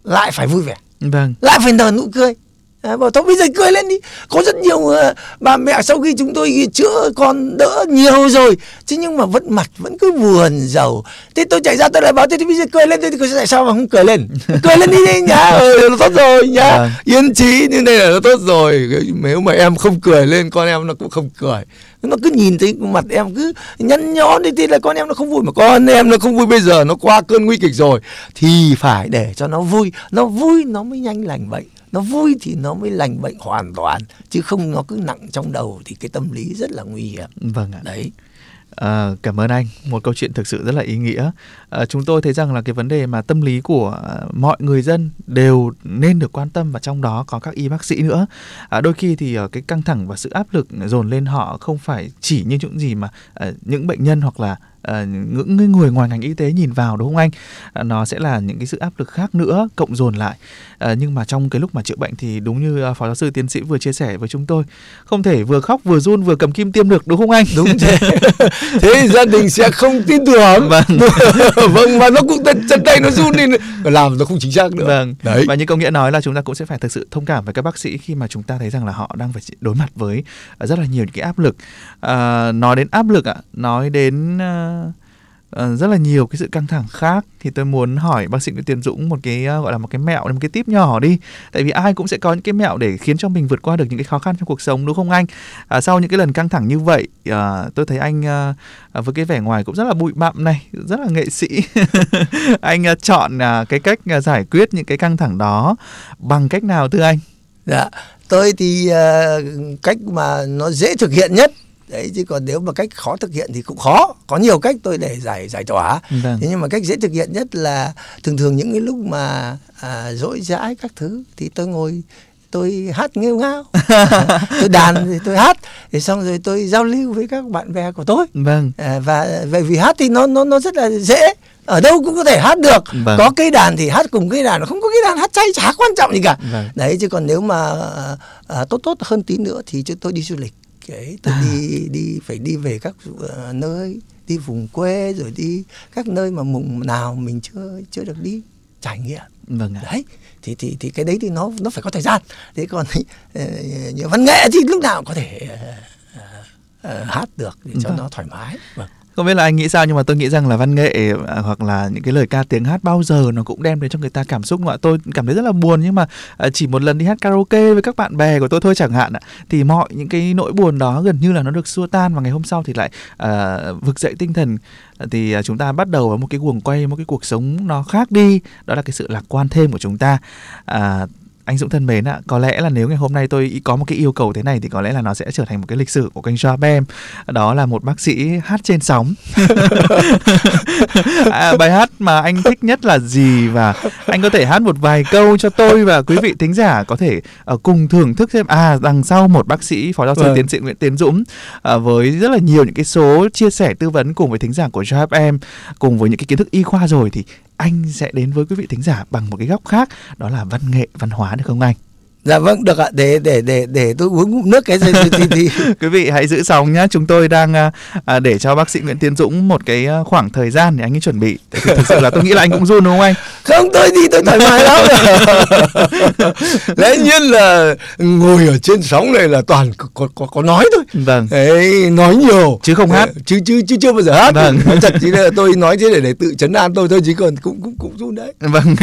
lại phải vui vẻ. Vâng. Lại phải nở nụ cười à, bảo thôi bây giờ cười lên đi. Có rất nhiều ờ, bà mẹ sau khi chúng tôi chữa con đỡ nhiều rồi. Thế nhưng mà vẫn mặt vẫn cứ buồn giàu thế tôi chạy ra tôi lại bảo thế thì bây giờ cười lên thế thì tại sao mà không cười lên? Cười lên đi đi nhá. Ừ, nó tốt rồi nhá. Vâng. yên trí như này là nó tốt rồi. Nếu mà em không cười lên con em nó cũng không cười. Nó cứ nhìn thấy mặt em cứ nhăn nhó đi thì là con em nó không vui. Mà con em nó không vui bây giờ nó qua cơn nguy kịch rồi. Thì phải để cho nó vui. Nó vui nó mới nhanh lành bệnh nó vui thì nó mới lành bệnh hoàn toàn chứ không nó cứ nặng trong đầu thì cái tâm lý rất là nguy hiểm. Vâng ạ. Đấy. À, cảm ơn anh. Một câu chuyện thực sự rất là ý nghĩa. À, chúng tôi thấy rằng là cái vấn đề mà tâm lý của à, mọi người dân đều nên được quan tâm và trong đó có các y bác sĩ nữa. À, đôi khi thì à, cái căng thẳng và sự áp lực dồn lên họ không phải chỉ như những gì mà à, những bệnh nhân hoặc là à, những người ngoài ngành y tế nhìn vào đúng không anh? À, nó sẽ là những cái sự áp lực khác nữa cộng dồn lại à, nhưng mà trong cái lúc mà chữa bệnh thì đúng như à, phó giáo sư tiến sĩ vừa chia sẻ với chúng tôi không thể vừa khóc vừa run vừa cầm kim tiêm được đúng không anh đúng thế thế gia đình sẽ không tin tưởng Vâng. vâng và nó cũng chân, tay nó run lên làm nó không chính xác nữa Vâng. đấy Và như công nghĩa nói là chúng ta cũng sẽ phải thực sự thông cảm với các bác sĩ khi mà chúng ta thấy rằng là họ đang phải đối mặt với ờ, rất là nhiều những cái áp lực. À, nói đến áp lực ạ, nói đến ờ, Ờ, rất là nhiều cái sự căng thẳng khác thì tôi muốn hỏi bác sĩ Nguyễn Tiến Dũng một cái uh, gọi là một cái mẹo một cái tip nhỏ đi. Tại vì ai cũng sẽ có những cái mẹo để khiến cho mình vượt qua được những cái khó khăn trong cuộc sống đúng không anh? À, sau những cái lần căng thẳng như vậy, à, tôi thấy anh à, với cái vẻ ngoài cũng rất là bụi bặm này, rất là nghệ sĩ. anh à, chọn à, cái cách à, giải quyết những cái căng thẳng đó bằng cách nào thưa anh? Dạ, tôi thì uh, cách mà nó dễ thực hiện nhất đấy chứ còn nếu mà cách khó thực hiện thì cũng khó có nhiều cách tôi để giải giải tỏa Vâng. thế nhưng mà cách dễ thực hiện nhất là thường thường những cái lúc mà à, dỗi dãi các thứ thì tôi ngồi tôi hát nghêu ngao tôi đàn thì tôi hát thì xong rồi tôi giao lưu với các bạn bè của tôi Vâng. à, và về vì hát thì nó nó nó rất là dễ ở đâu cũng có thể hát được Vâng. có cây đàn thì hát cùng cây đàn không có cây đàn hát chay chả quan trọng gì cả Vâng. đấy chứ còn nếu mà à, tốt tốt hơn tí nữa thì chúng tôi đi du lịch cái tôi À. đi đi phải đi về các ờ, nơi đi vùng quê rồi đi các nơi mà mùng nào mình chưa chưa được đi trải nghiệm vâng ạ đấy thì thì thì cái đấy thì nó nó phải có thời gian thế còn như văn nghệ thì lúc nào cũng có thể ờ, ờ, hát được để cho Vâng. nó thoải mái vâng. Không biết là anh nghĩ sao nhưng mà tôi nghĩ rằng là văn nghệ à, hoặc là những cái lời ca tiếng hát bao giờ nó cũng đem đến cho người ta cảm xúc. Ạ? Tôi cảm thấy rất là buồn nhưng mà à, chỉ một lần đi hát karaoke với các bạn bè của tôi thôi chẳng hạn ạ thì mọi những cái nỗi buồn đó gần như là nó được xua tan. Và ngày hôm sau thì lại à, vực dậy tinh thần. À, thì à, chúng ta bắt đầu vào một cái guồng quay một cái cuộc sống nó khác đi. Đó là cái sự lạc quan thêm của chúng ta. À, anh Dũng thân mến ạ, có lẽ là nếu ngày hôm nay tôi có một cái yêu cầu thế này thì có lẽ là nó sẽ trở thành một cái lịch sử của kênh Job em. Đó là một bác sĩ hát trên sóng. à, bài hát mà anh thích nhất là gì và anh có thể hát một vài câu cho tôi và quý vị thính giả có thể uh, cùng thưởng thức xem à đằng sau một bác sĩ phó giáo sư Vâng. tiến sĩ Nguyễn Tiến Dũng uh, với rất là nhiều những cái số chia sẻ tư vấn cùng với thính giả của Job em cùng với những cái kiến thức y khoa rồi thì anh sẽ đến với quý vị thính giả bằng một cái góc khác, đó là văn nghệ, văn hóa, được không anh? Dạ vâng được ạ. Để để để để tôi uống ngụm nước cái gì thì, thì, quý vị hãy giữ sóng nhé chúng tôi đang à, à, để cho bác sĩ Nguyễn Tiến Dũng một cái à, khoảng thời gian để anh ấy chuẩn bị. Thực sự là tôi nghĩ là anh cũng run đúng không anh? Không tôi đi tôi thoải mái lắm. Lẽ nhiên là ngồi ở trên sóng này là toàn có có, có, nói thôi. Vâng. Đấy, nói nhiều. Chứ không hát. Chứ chứ chứ chưa bao giờ hát Vâng. thật chỉ là tôi nói thế để để tự chấn an tôi thôi chứ còn cũng cũng cũng run đấy. Vâng.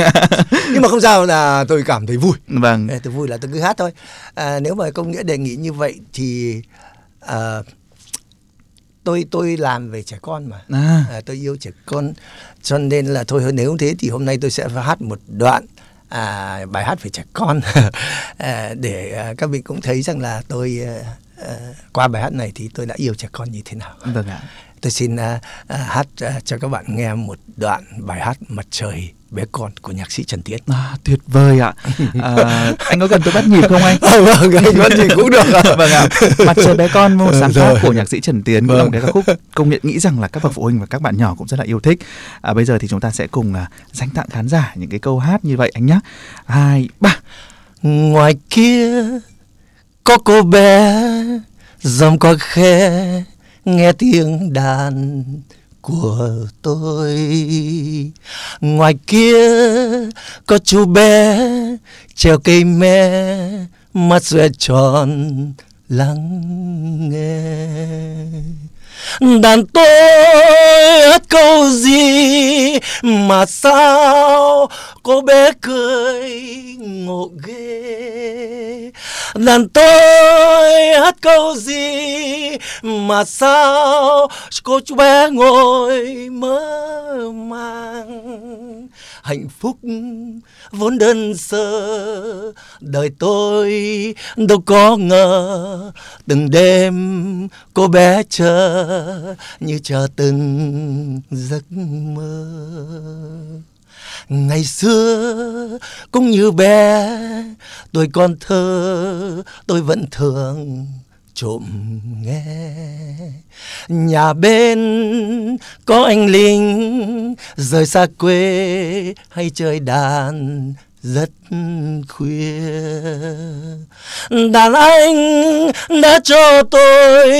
Nhưng mà không sao là tôi cảm thấy vui. Vâng. Ê, tôi vui là tôi cứ hát thôi. À, nếu mà công nghĩa đề nghị như vậy thì à, tôi tôi làm về trẻ con mà. À, à, tôi yêu trẻ con cho nên là thôi nếu thế thì hôm nay tôi sẽ hát một đoạn à, bài hát về trẻ con. À, để à, các vị cũng thấy rằng là tôi à, à, qua bài hát này thì tôi đã yêu trẻ con như thế nào. Vâng ạ. Tôi xin à, à, hát à, cho các bạn nghe một đoạn bài hát mặt trời bé con của nhạc sĩ Trần Tiến à, tuyệt vời ạ. À, anh có cần tôi bắt nhịp không anh? Ờ, vâng anh nói gì cũng được ạ. vâng ạ. Mặt trời bé con một sáng tác của nhạc sĩ Trần Tiến cũng là một Vâng. cái ca khúc công nhận nghĩ rằng là các bậc phụ huynh và các bạn nhỏ cũng rất là yêu thích. À, bây giờ thì chúng ta sẽ cùng à, dành tặng khán giả những cái câu hát như vậy anh nhé hai ba. Ngoài kia có cô bé dòng qua khe nghe tiếng đàn của tôi. Ngoài kia có chú bé treo cây me, mắt xoe tròn lắng nghe. Đàn tôi hát câu gì mà sao cô bé cười ngộ ghê. Đàn tôi hát câu gì mà sao cô chú bé ngồi mơ màng? Hạnh phúc vốn đơn sơ, đời tôi đâu có ngờ từng đêm cô bé chờ như chờ từng giấc mơ ngày xưa cũng như bé, tôi còn thơ, tôi vẫn thường trộm nghe. Nhà bên có anh lính rời xa quê hay chơi đàn rất khuya. Đàn anh đã cho tôi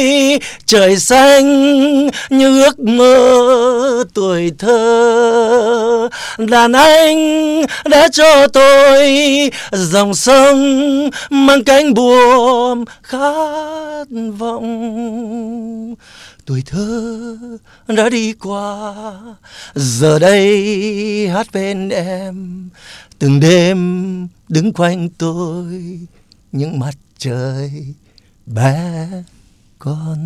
trời xanh như ước mơ tuổi thơ. Đàn anh đã cho tôi dòng sông mang cánh buồm khát vọng. Tuổi thơ đã đi qua, giờ đây hát bên em từng đêm đứng quanh tôi những mặt trời bé con.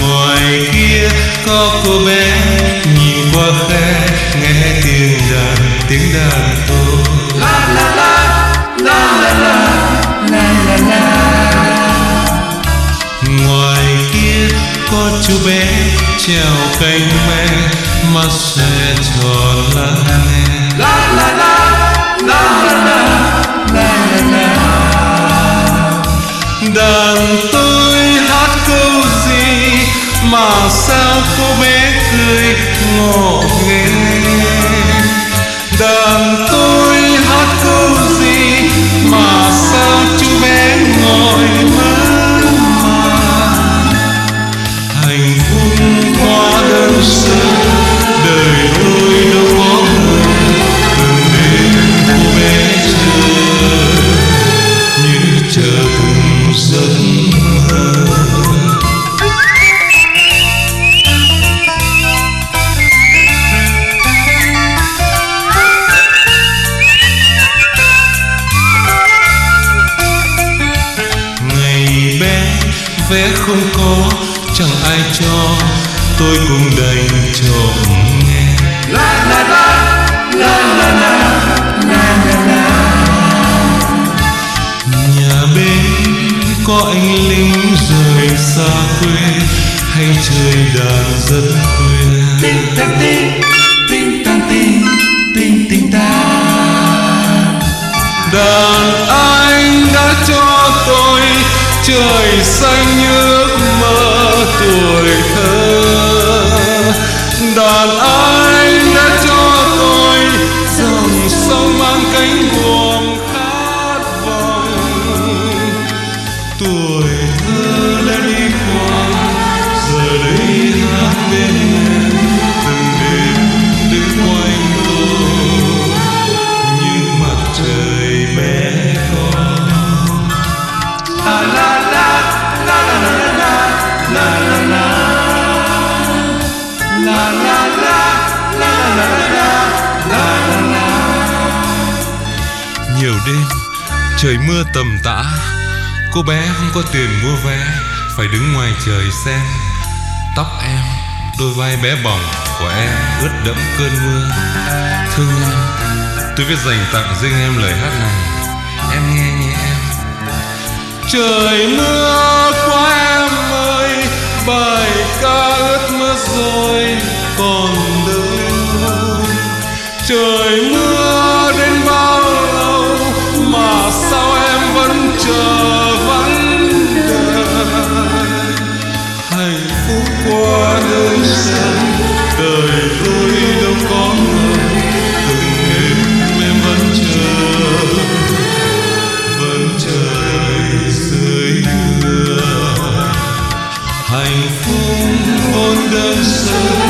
ngoài kia có cô bé nhìn qua khe nghe tiếng đàn tiếng đàn tôi. La la la la la la la la ngoài kia có chú bé treo cánh me mắt sẽ tròn lá la la la đàn tôi hát câu gì mà sao cô bé cười ngọt ngào? Vé không có chẳng ai cho. Tôi cũng đành trộm nghe. La la la la la la la la la nhà bên có anh lính rời xa quê hay chơi đàn dân khuya. Tinh tinh tinh trời xanh như ước mơ tuổi thơ. Đàn anh đã cho tôi dòng sông mang cánh buồm. Đêm, trời mưa tầm tã. Cô bé không có tiền mua vé, phải đứng ngoài trời xem. Tóc em, đôi vai bé bỏng của em ướt đẫm cơn mưa. Thương em tôi viết dành tặng riêng em lời hát này. Em nghe nhé em. Trời mưa quá em ơi, bài ca ướt mưa rồi còn đâu trời mưa chờ vắng đời. Hạnh phúc qua nơi sân, đời tôi đâu có người từng đêm em vẫn chờ vẫn chờ đợi dưới mưa hạnh phúc hôn đơn sơ.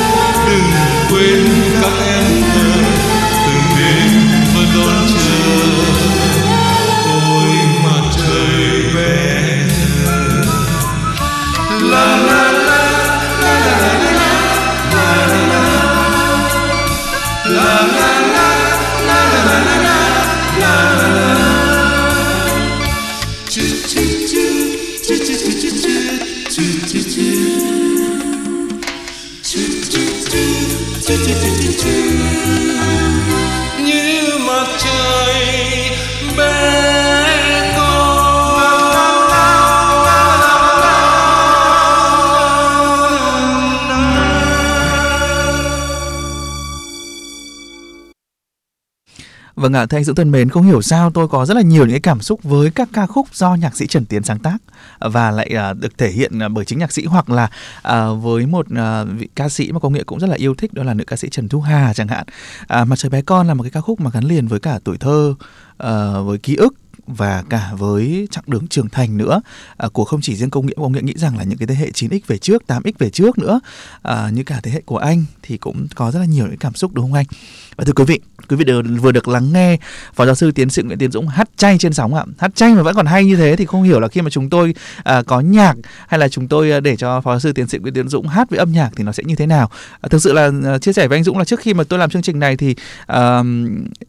Như mặt trời bé Vâng ạ, thưa anh Dũng thân mến, không hiểu sao tôi có rất là nhiều những cái cảm xúc với các ca khúc do nhạc sĩ Trần Tiến sáng tác và lại à, được thể hiện à, bởi chính nhạc sĩ hoặc là à, với một vị ca sĩ mà công nghệ cũng rất là yêu thích đó là nữ ca sĩ Trần Thu Hà chẳng hạn. Mặt trời bé con là một cái ca khúc mà gắn liền với cả tuổi thơ, ờ, với ký ức và cả với chặng đường trưởng thành nữa à, của không chỉ riêng công nghệ công nghệ nghĩ rằng là những cái thế hệ 9x về trước 8x về trước nữa à, như cả thế hệ của anh thì cũng có rất là nhiều những cảm xúc đúng không anh? Và thưa quý vị quý vị đều vừa được lắng nghe phó giáo sư tiến sĩ nguyễn tiến dũng hát chay trên sóng ạ. Hát chay mà vẫn còn hay như thế thì không hiểu là khi mà chúng tôi à, có nhạc hay là chúng tôi à, để cho phó giáo sư tiến sĩ nguyễn tiến dũng hát với âm nhạc thì nó sẽ như thế nào? À, thực sự là à, chia sẻ với anh dũng là trước khi mà tôi làm chương trình này thì à,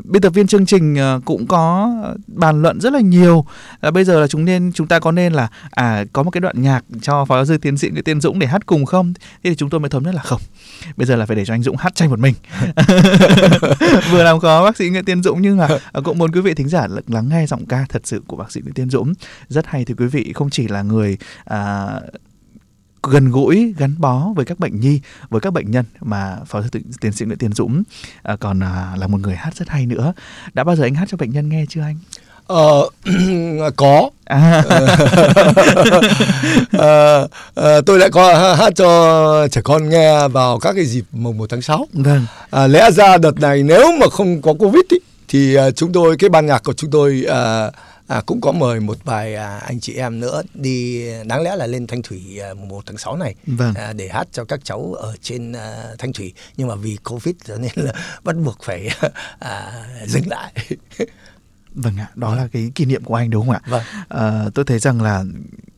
biên tập viên chương trình à, cũng có bàn luận rất là nhiều. À, bây giờ là chúng nên chúng ta có nên là à có một cái đoạn nhạc cho phó giáo sư tiến sĩ Nguyễn tiến Dũng để hát cùng không? Thế thì chúng tôi mới thống nhất là không. Bây giờ là phải để cho anh Dũng hát tranh một mình. Vừa làm khó bác sĩ Nguyễn Tiên Dũng nhưng mà à, cũng muốn quý vị thính giả lắng nghe giọng ca thật sự của bác sĩ Nguyễn Tiên Dũng. Rất hay thưa quý vị không chỉ là người à, gần gũi gắn bó với các bệnh nhi với các bệnh nhân mà phó sư tiến sĩ Nguyễn Tiến Dũng à, còn à, là một người hát rất hay nữa. Đã bao giờ anh hát cho bệnh nhân nghe chưa anh Ờ, có à. à, à, tôi lại có hát cho trẻ con nghe vào các cái dịp mùng 1 tháng 6 vâng. à, lẽ ra đợt này nếu mà không có covid ý, thì uh, chúng tôi cái ban nhạc của chúng tôi uh, à, cũng có mời một vài à, anh chị em nữa đi đáng lẽ là lên Thanh Thủy à, mùng 1 tháng 6 này vâng. à, để hát cho các cháu ở trên à, Thanh Thủy nhưng mà vì Covid cho nên là bắt buộc phải à, dừng lại. Vâng ạ, đó là cái kỷ niệm của anh đúng không ạ? Vâng. À, tôi thấy rằng là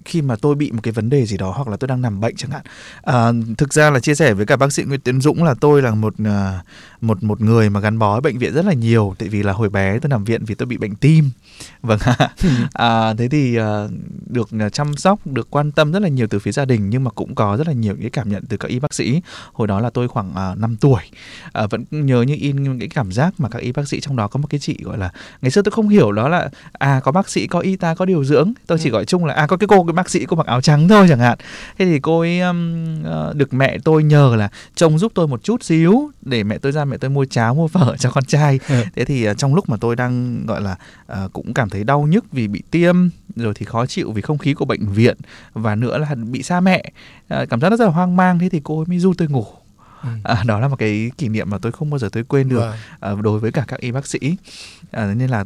khi mà tôi bị một cái vấn đề gì đó hoặc là tôi đang nằm bệnh chẳng hạn. À, thực ra là chia sẻ với cả bác sĩ Nguyễn Tiến Dũng là tôi là một à, một một người mà gắn bó với bệnh viện rất là nhiều tại vì là hồi bé tôi nằm viện vì tôi bị bệnh tim. Vâng à, thế thì à, được chăm sóc được quan tâm rất là nhiều từ phía gia đình nhưng mà cũng có rất là nhiều cái cảm nhận từ các y bác sĩ. Hồi đó là tôi khoảng à, 5 tuổi. À, vẫn nhớ như in cái cảm giác mà các y bác sĩ trong đó có một cái chị gọi là ngày xưa tôi không hiểu đó là à có bác sĩ có y tá có điều dưỡng. Tôi chỉ ừ. gọi chung là à có cái cô cái bác sĩ cô mặc áo trắng thôi chẳng hạn. Thế thì cô ấy um, được mẹ tôi nhờ là trông giúp tôi một chút xíu để mẹ tôi ra mẹ tôi mua cháo mua phở cho con trai. Ừ. thế thì uh, trong lúc mà tôi đang gọi là uh, cũng cảm thấy đau nhức vì bị tiêm rồi thì khó chịu vì không khí của bệnh viện và nữa là bị xa mẹ uh, cảm giác rất là hoang mang. Thế thì cô ấy mới du tôi ngủ. Ừ. À, đó là một cái kỷ niệm mà tôi không bao giờ tôi quên được à, đối với cả các y bác sĩ. À, nên là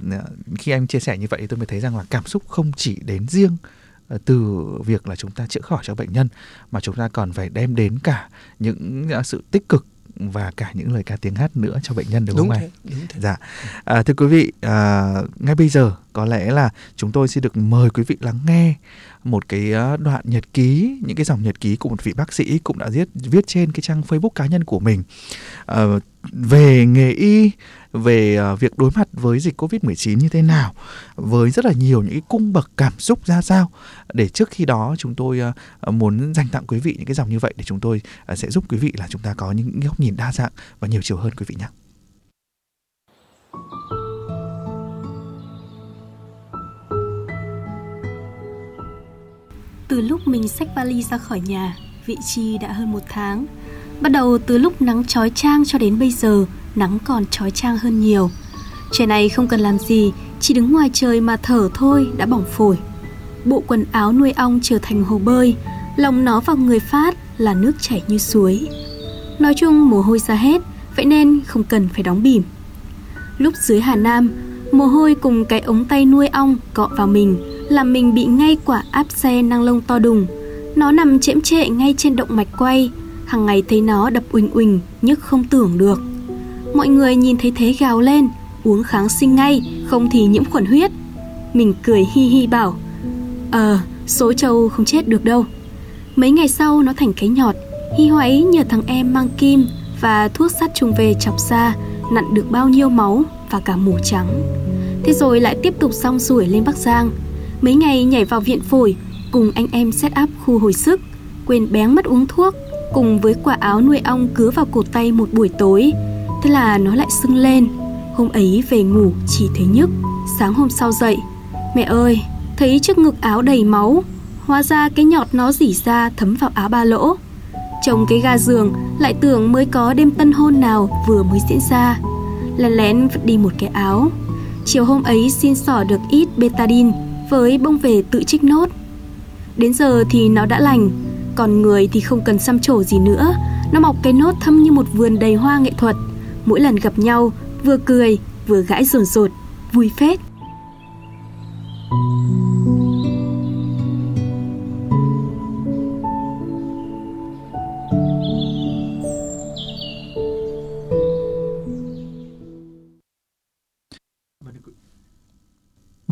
khi anh chia sẻ như vậy tôi mới thấy rằng là cảm xúc không chỉ đến riêng Ờ, từ việc là chúng ta chữa khỏi cho bệnh nhân mà chúng ta còn phải đem đến cả những ờ, sự tích cực và cả những lời ca tiếng hát nữa cho bệnh nhân đúng, đúng không thế, đúng thế. Dạ. À, thưa quý vị, à, ngay bây giờ có lẽ là chúng tôi xin được mời quý vị lắng nghe một cái ờ, đoạn nhật ký, những cái dòng nhật ký của một vị bác sĩ cũng đã viết viết trên cái trang Facebook cá nhân của mình à, về nghề y về uh, việc đối mặt với dịch Covid-19 như thế nào với rất là nhiều những cái cung bậc cảm xúc ra sao để trước khi đó chúng tôi uh, muốn dành tặng quý vị những cái dòng như vậy để chúng tôi uh, sẽ giúp quý vị là chúng ta có những góc nhìn đa dạng và nhiều chiều hơn quý vị nhé. Mình xách vali ra khỏi nhà, vị trí đã hơn một tháng. Bắt đầu từ lúc nắng chói chang cho đến bây giờ, nắng còn trói trang hơn nhiều. Trời này không cần làm gì, chỉ đứng ngoài trời mà thở thôi đã bỏng phổi. Bộ quần áo nuôi ong trở thành hồ bơi, lòng nó vào người phát là nước chảy như suối. Nói chung mồ hôi ra hết, vậy nên không cần phải đóng bìm. Lúc dưới Hà Nam, mồ hôi cùng cái ống tay nuôi ong cọ vào mình, làm mình bị ngay quả áp xe năng lông to đùng. Nó nằm chễm trệ ngay trên động mạch quay, hàng ngày thấy nó đập uỳnh uỳnh, nhức không tưởng được. Mọi người nhìn thấy thế gào lên Uống kháng sinh ngay Không thì nhiễm khuẩn huyết. Mình cười hi hi bảo Ờ số trâu không chết được đâu. Mấy ngày sau nó thành cái nhọt. Hi hoáy nhờ thằng em mang kim Và thuốc sát trùng về chọc ra Nặn được bao nhiêu máu Và cả mủ trắng. Thế rồi lại tiếp tục xong rủi lên Bắc Giang. Mấy ngày nhảy vào viện phổi Cùng anh em set up khu hồi sức Quên bén mất uống thuốc Cùng với quả áo nuôi ong cứa vào cổ tay một buổi tối. Thế là nó lại sưng lên. Hôm ấy về ngủ chỉ thấy nhức Sáng hôm sau dậy. Mẹ ơi, thấy trước ngực áo đầy máu Hóa ra cái nhọt nó dỉ ra thấm vào áo ba lỗ. Chồng cái ga giường lại tưởng mới có đêm tân hôn nào vừa mới diễn ra. Lén lén vứt đi một cái áo. Chiều hôm ấy xin sỏ được ít betadine. Với bông về tự trích nốt. Đến giờ thì nó đã lành Còn người thì không cần xăm trổ gì nữa. Nó mọc cái nốt thâm như một vườn đầy hoa nghệ thuật. Mỗi lần gặp nhau vừa cười vừa gãi rồn rột, vui phết.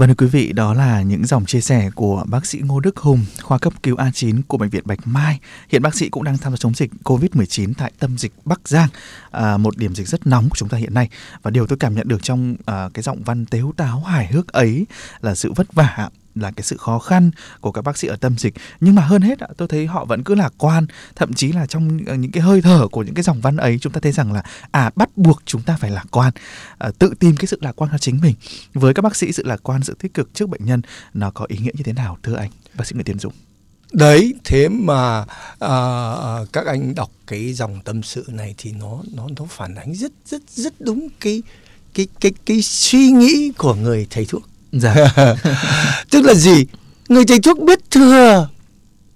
Vâng thưa quý vị, đó là những dòng chia sẻ của bác sĩ Ngô Đức Hùng, khoa cấp cứu A9 của Bệnh viện Bạch Mai. Hiện bác sĩ cũng đang tham gia chống dịch COVID-19 tại tâm dịch Bắc Giang, à, một điểm dịch rất nóng của chúng ta hiện nay. Và điều tôi cảm nhận được trong à, cái giọng văn tếu táo hài hước ấy là sự vất vả là cái sự khó khăn của các bác sĩ ở tâm dịch. Nhưng mà hơn hết tôi thấy họ vẫn cứ lạc quan. Thậm chí là trong những cái hơi thở của những cái dòng văn ấy chúng ta thấy rằng là à bắt buộc chúng ta phải lạc quan à, tự tìm cái sự lạc quan cho chính mình. Với các bác sĩ sự lạc quan sự tích cực trước bệnh nhân nó có ý nghĩa như thế nào thưa anh? Bác sĩ Nguyễn Tiến Dũng. Đấy thế mà à, các anh đọc cái dòng tâm sự này thì nó nó nó phản ánh rất rất rất đúng cái cái cái cái suy nghĩ của người thầy thuốc dạ. Tức là gì? Người thầy thuốc biết thừa.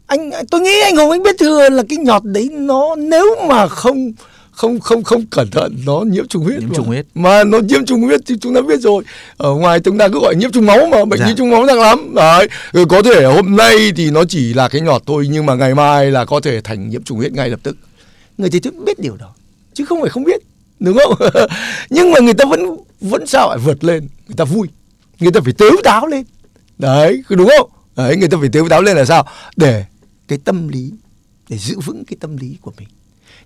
Anh tôi nghĩ anh hùng anh biết thừa là cái nhọt đấy nó nếu mà không không không không cẩn thận nó nhiễm trùng huyết nhiễm trùng huyết. Mà nó nhiễm trùng huyết thì chúng ta biết rồi. Ở ngoài chúng ta cứ gọi nhiễm trùng máu mà bệnh dạ. nhiễm trùng máu nặng lắm. Đấy. Rồi có thể hôm nay thì nó chỉ là cái nhọt thôi nhưng mà ngày mai là có thể thành nhiễm trùng huyết ngay lập tức. Người thầy thuốc biết điều đó chứ không phải không biết đúng không? Nhưng mà người ta vẫn vẫn sao phải vượt lên người ta vui người ta phải tếu táo lên. Đấy đúng không? Đấy người ta phải tếu táo lên là sao? Để cái tâm lý để giữ vững cái tâm lý của mình.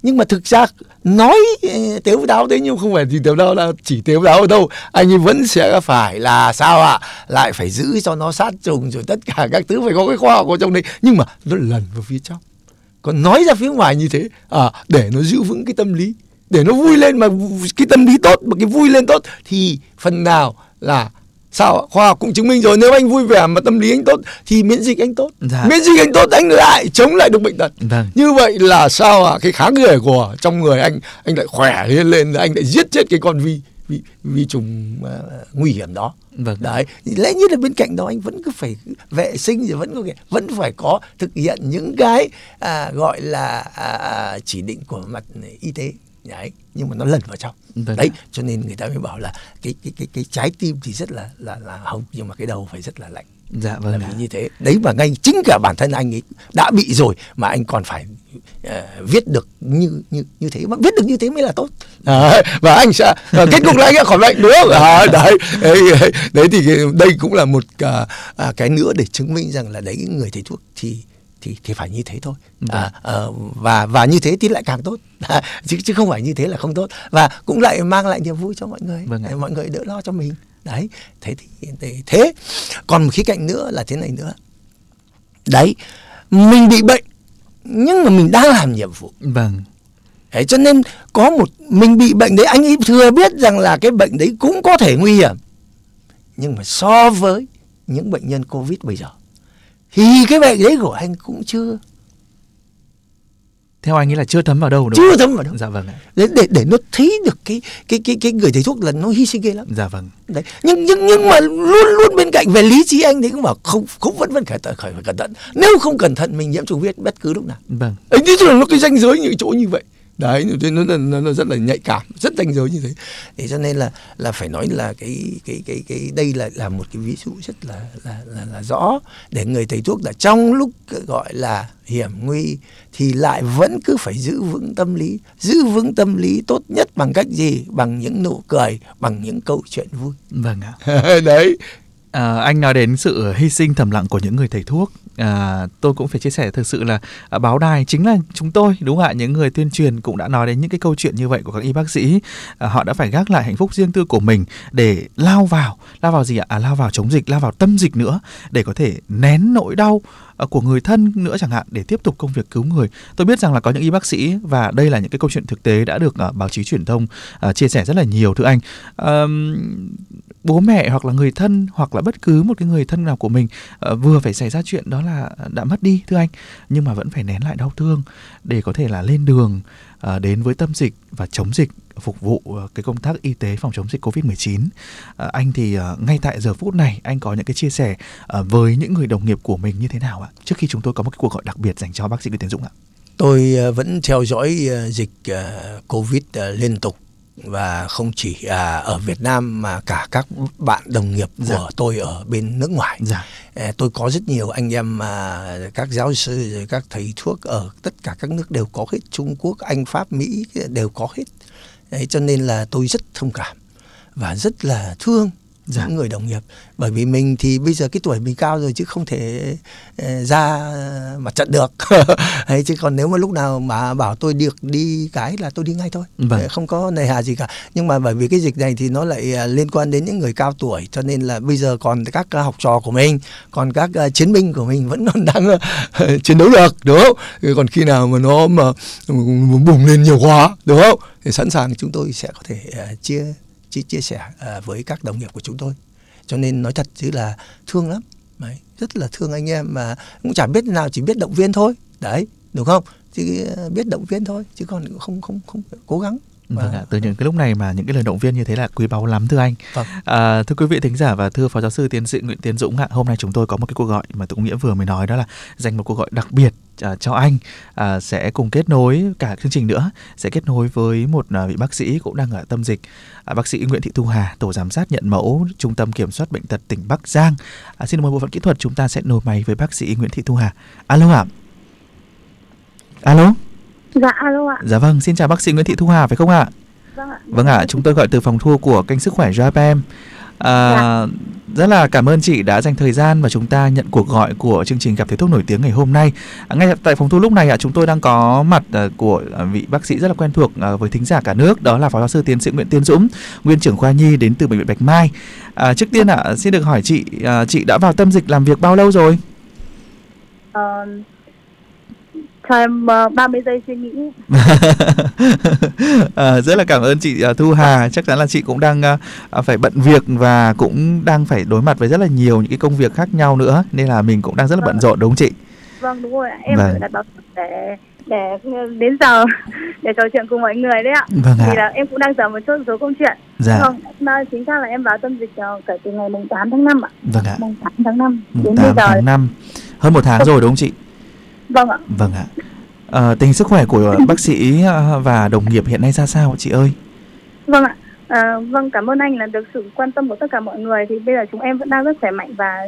Nhưng mà thực ra nói ờ, tếu táo thế nhưng không phải chỉ tếu táo là chỉ tếu táo đâu. Anh ấy vẫn sẽ phải là sao ạ? À? lại phải giữ cho nó sát trùng rồi tất cả các thứ phải có cái khoa học ở trong đấy. Nhưng mà nó lần vào phía trong. Còn nói ra phía ngoài như thế à, để nó giữ vững cái tâm lý để nó vui lên mà cái tâm lý tốt mà cái vui lên tốt thì phần nào là sao khoa học cũng chứng minh rồi nếu anh vui vẻ mà tâm lý anh tốt thì miễn dịch anh tốt. Dạ. miễn dịch anh tốt anh lại chống lại được bệnh tật. Vâng. như vậy là sao à cái kháng người của trong người anh anh lại khỏe lên lên anh lại giết chết cái con vi vi, vi trùng uh, nguy hiểm đó. Vâng. đấy. Lẽ như là bên cạnh đó anh vẫn cứ phải vệ sinh rồi vẫn có vẫn phải có thực hiện những cái à, gọi là à, chỉ định của mặt y tế đấy nhưng mà nó lần vào trong. Đấy, đấy cho nên người ta mới bảo là cái cái cái cái trái tim thì rất là là là hồng nhưng mà cái đầu phải rất là lạnh. Dạ vâng là vì như thế. Đấy mà ngay chính cả bản thân anh ấy đã bị rồi mà anh còn phải uh, viết được như như như thế. Mà viết được như thế mới là tốt. À, và anh sẽ và kết cục là anh sẽ khỏi bệnh đúng không? À, đấy, đấy đấy thì đây cũng là một uh, cái nữa để chứng minh rằng là đấy người thầy thuốc thì thì thì phải như thế thôi. À, à, và và như thế thì lại càng tốt. À, chứ chứ không phải như thế là không tốt. Và cũng lại mang lại niềm vui cho mọi người. Vâng để mọi người đỡ lo cho mình. Đấy thế thì thế, thế. Còn một khía cạnh nữa là thế này nữa. Đấy mình bị bệnh nhưng mà mình đang làm nhiệm vụ. Vâng. Đấy, cho nên có một mình bị bệnh đấy anh ấy thừa biết rằng là cái bệnh đấy cũng có thể nguy hiểm. Nhưng mà so với những bệnh nhân covid bây giờ thì cái bệnh đấy của anh cũng chưa theo anh ấy là chưa thấm vào đâu đúng chưa thấm vào đâu. Dạ vâng để để để nó thấy được cái cái cái cái người thầy thuốc là nó hy sinh ghê lắm. Dạ vâng. Đấy. Nhưng nhưng nhưng mà luôn luôn bên cạnh về lý trí anh thì cũng bảo không không vẫn vẫn phải phải cẩn thận. Nếu không cẩn thận mình nhiễm trùng huyết bất cứ lúc nào. Vâng. Ấy như là nó cái danh giới những chỗ như vậy đấy nó, nó, nó, nó rất là nhạy cảm rất ranh giới như thế. Thế cho nên là là phải nói là cái cái cái cái đây là là một cái ví dụ rất là là là, là rõ để người thầy thuốc là trong lúc gọi là hiểm nguy thì lại vẫn cứ phải giữ vững tâm lý giữ vững tâm lý tốt nhất bằng cách gì? Bằng những nụ cười bằng những câu chuyện vui. Vâng ạ. Đấy À, anh nói đến sự hy sinh thầm lặng của những người thầy thuốc. À, tôi cũng phải chia sẻ thực sự là à, báo đài chính là chúng tôi đúng không ạ? Những người tuyên truyền cũng đã nói đến những cái câu chuyện như vậy của các y bác sĩ. À, họ đã phải gác lại hạnh phúc riêng tư của mình để lao vào lao vào gì ạ? À, lao vào chống dịch lao vào tâm dịch nữa để có thể nén nỗi đau à, của người thân nữa chẳng hạn để tiếp tục công việc cứu người. Tôi biết rằng là có những y bác sĩ và đây là những cái câu chuyện thực tế đã được uh, báo chí truyền thông uh, chia sẻ rất là nhiều thưa anh. Uh, bố mẹ hoặc là người thân hoặc là bất cứ một cái người thân nào của mình uh, vừa phải xảy ra chuyện đó là đã mất đi thưa anh nhưng mà vẫn phải nén lại đau thương để có thể là lên đường uh, đến với tâm dịch và chống dịch phục vụ uh, cái công tác y tế phòng chống dịch Covid-19. Uh, anh thì uh, ngay tại giờ phút này anh có những cái chia sẻ uh, với những người đồng nghiệp của mình như thế nào ạ? Trước khi chúng tôi có một cái cuộc gọi đặc biệt dành cho bác sĩ Nguyễn Tiến Dũng ạ. Tôi vẫn theo dõi dịch Covid liên tục và không chỉ à, ở Việt Nam mà cả các bạn đồng nghiệp dạ. của tôi ở bên nước ngoài. Dạ. À, tôi có rất nhiều anh em à, các giáo sư rồi các thầy thuốc ở tất cả các nước đều có hết Trung Quốc, Anh, Pháp, Mỹ đều có hết. Đấy, cho nên là tôi rất thông cảm và rất là thương dạ. những người đồng nghiệp. Bởi vì mình thì bây giờ cái tuổi mình cao rồi chứ không thể uh, ra mặt trận được. Hay chứ còn nếu mà lúc nào mà bảo tôi được đi cái là tôi đi ngay thôi. Vâng. không có nề hà gì cả. Nhưng mà bởi vì cái dịch này thì nó lại uh, liên quan đến những người cao tuổi cho nên là bây giờ còn các học trò của mình còn các chiến binh của mình vẫn còn đang chiến đấu được đúng không? Còn khi nào mà nó mà bùng lên nhiều quá đúng không? Thì sẵn sàng chúng tôi sẽ có thể chia chia chia sẻ uh, với các đồng nghiệp của chúng tôi. Cho nên nói thật chứ là thương lắm. Đấy rất là thương anh em mà cũng chẳng biết nào chỉ biết động viên thôi. Đấy đúng không? Chứ biết động viên thôi chứ còn không không không cố gắng. Vâng ạ, từ những cái lúc này mà những cái lời động viên như thế là quý báu lắm thưa anh. Vâng. À, thưa quý vị thính giả và thưa phó giáo sư tiến sĩ Nguyễn Tiến Dũng ạ, hôm nay chúng tôi có một cái cuộc gọi mà Tụng Nghĩa vừa mới nói đó là dành một cuộc gọi đặc biệt uh, cho anh uh, sẽ cùng kết nối cả chương trình nữa sẽ kết nối với một uh, vị bác sĩ cũng đang ở tâm dịch uh, bác sĩ Nguyễn Thị Thu Hà tổ giám sát nhận mẫu trung tâm kiểm soát bệnh tật tỉnh Bắc Giang uh, xin mời bộ phận kỹ thuật chúng ta sẽ nối máy với bác sĩ Nguyễn Thị Thu Hà alo ạ alo Dạ alo ạ. Dạ vâng, xin chào bác sĩ Nguyễn Thị Thu Hà phải không ạ? Vâng ạ. Vâng ạ, chúng tôi gọi từ phòng thu của kênh sức khỏe JFM. À, dạ. Rất là cảm ơn chị đã dành thời gian và chúng ta nhận cuộc gọi của chương trình gặp thầy thuốc nổi tiếng ngày hôm nay. À, ngay tại phòng thu lúc này ạ, chúng tôi đang có mặt uh, của vị bác sĩ rất là quen thuộc uh, với thính giả cả nước, đó là phó giáo sư tiến sĩ Nguyễn Tiên Dũng, nguyên trưởng khoa nhi đến từ bệnh viện Bạch Mai. À, trước tiên ạ, xin được hỏi chị, uh, chị đã vào tâm dịch làm việc bao lâu rồi? Uh, cho em uh, ờ, 30 giây suy nghĩ. à, rất là cảm ơn chị uh, Thu Hà. Chắc chắn là chị cũng đang uh, phải bận việc và cũng đang phải đối mặt với rất là nhiều những cái công việc khác nhau nữa nên là mình cũng đang rất là bận rộn đúng không chị? Vâng đúng rồi. Em vâng. đặt báo để để đến giờ để trò chuyện cùng mọi người đấy ạ. Vâng ạ. Thì là em cũng đang chờ một số số câu chuyện. Dạ. Không, chính xác là em vào tâm dịch kể từ ngày mùng 8 tháng 5 ạ. Vâng ạ. Mùng 8 tháng 5 đến 8 bây giờ. tháng 5. Hơn một tháng rồi đúng không chị? Vâng ạ. Vâng ạ. À, tình sức khỏe của bác sĩ ờ, và đồng nghiệp hiện nay ra sao chị ơi? Vâng ạ. À, vâng cảm ơn anh là được sự quan tâm của tất cả mọi người thì bây giờ chúng em vẫn đang rất khỏe mạnh và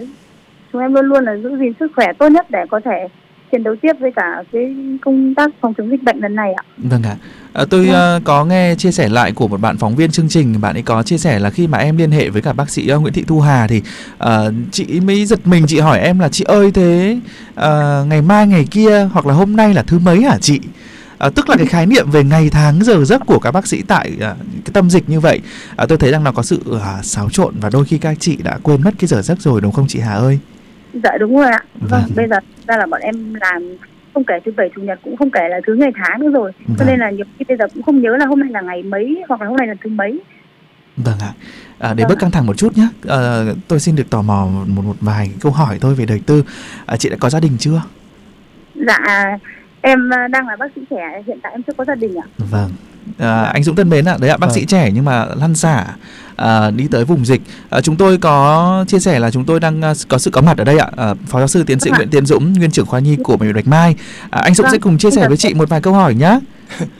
chúng em luôn luôn là giữ gìn sức khỏe tốt nhất để có thể chiến đấu tiếp với cả cái công tác phòng chống dịch bệnh lần này ạ. Vâng ạ. À, tôi uh, có nghe chia sẻ lại của một bạn phóng viên chương trình, bạn ấy có chia sẻ là khi mà em liên hệ với cả bác sĩ uh, Nguyễn Thị Thu Hà thì uh, chị mới giật mình chị hỏi em là chị ơi thế uh, ngày mai ngày kia hoặc là hôm nay là thứ mấy hả chị? À, tức là cái khái niệm về ngày tháng giờ giấc của các bác sĩ tại à, cái tâm dịch như vậy à, tôi thấy rằng nó có sự à, xáo trộn và đôi khi các chị đã quên mất cái giờ giấc rồi đúng không chị Hà ơi? Dạ đúng rồi ạ. Vâng, vâng bây giờ ra là bọn em làm không kể thứ bảy chủ nhật cũng không kể là thứ ngày tháng nữa rồi. Vâng. cho nên là nhiều khi bây giờ cũng không nhớ là hôm nay là ngày mấy hoặc là hôm nay là thứ mấy. Vâng ạ. À, để vâng. bớt căng thẳng một chút nhé à, tôi xin được tò mò một một vài câu hỏi thôi về đời tư. À, chị đã có gia đình chưa? Dạ em à, đang là bác sĩ trẻ hiện tại em chưa có gia đình ạ. Vâng à, anh Dũng thân mến ạ đấy ạ bác vâng. sĩ trẻ nhưng mà lăn xả à, đi tới vùng dịch à, chúng tôi có chia sẻ là chúng tôi đang uh, có sự có mặt ở đây ạ à, phó giáo sư tiến sĩ vâng Nguyễn Tiến Dũng nguyên trưởng khoa nhi của bệnh viện Bạch Mai à, anh Dũng vâng. sẽ cùng chia sẻ với chị một vài câu hỏi nhé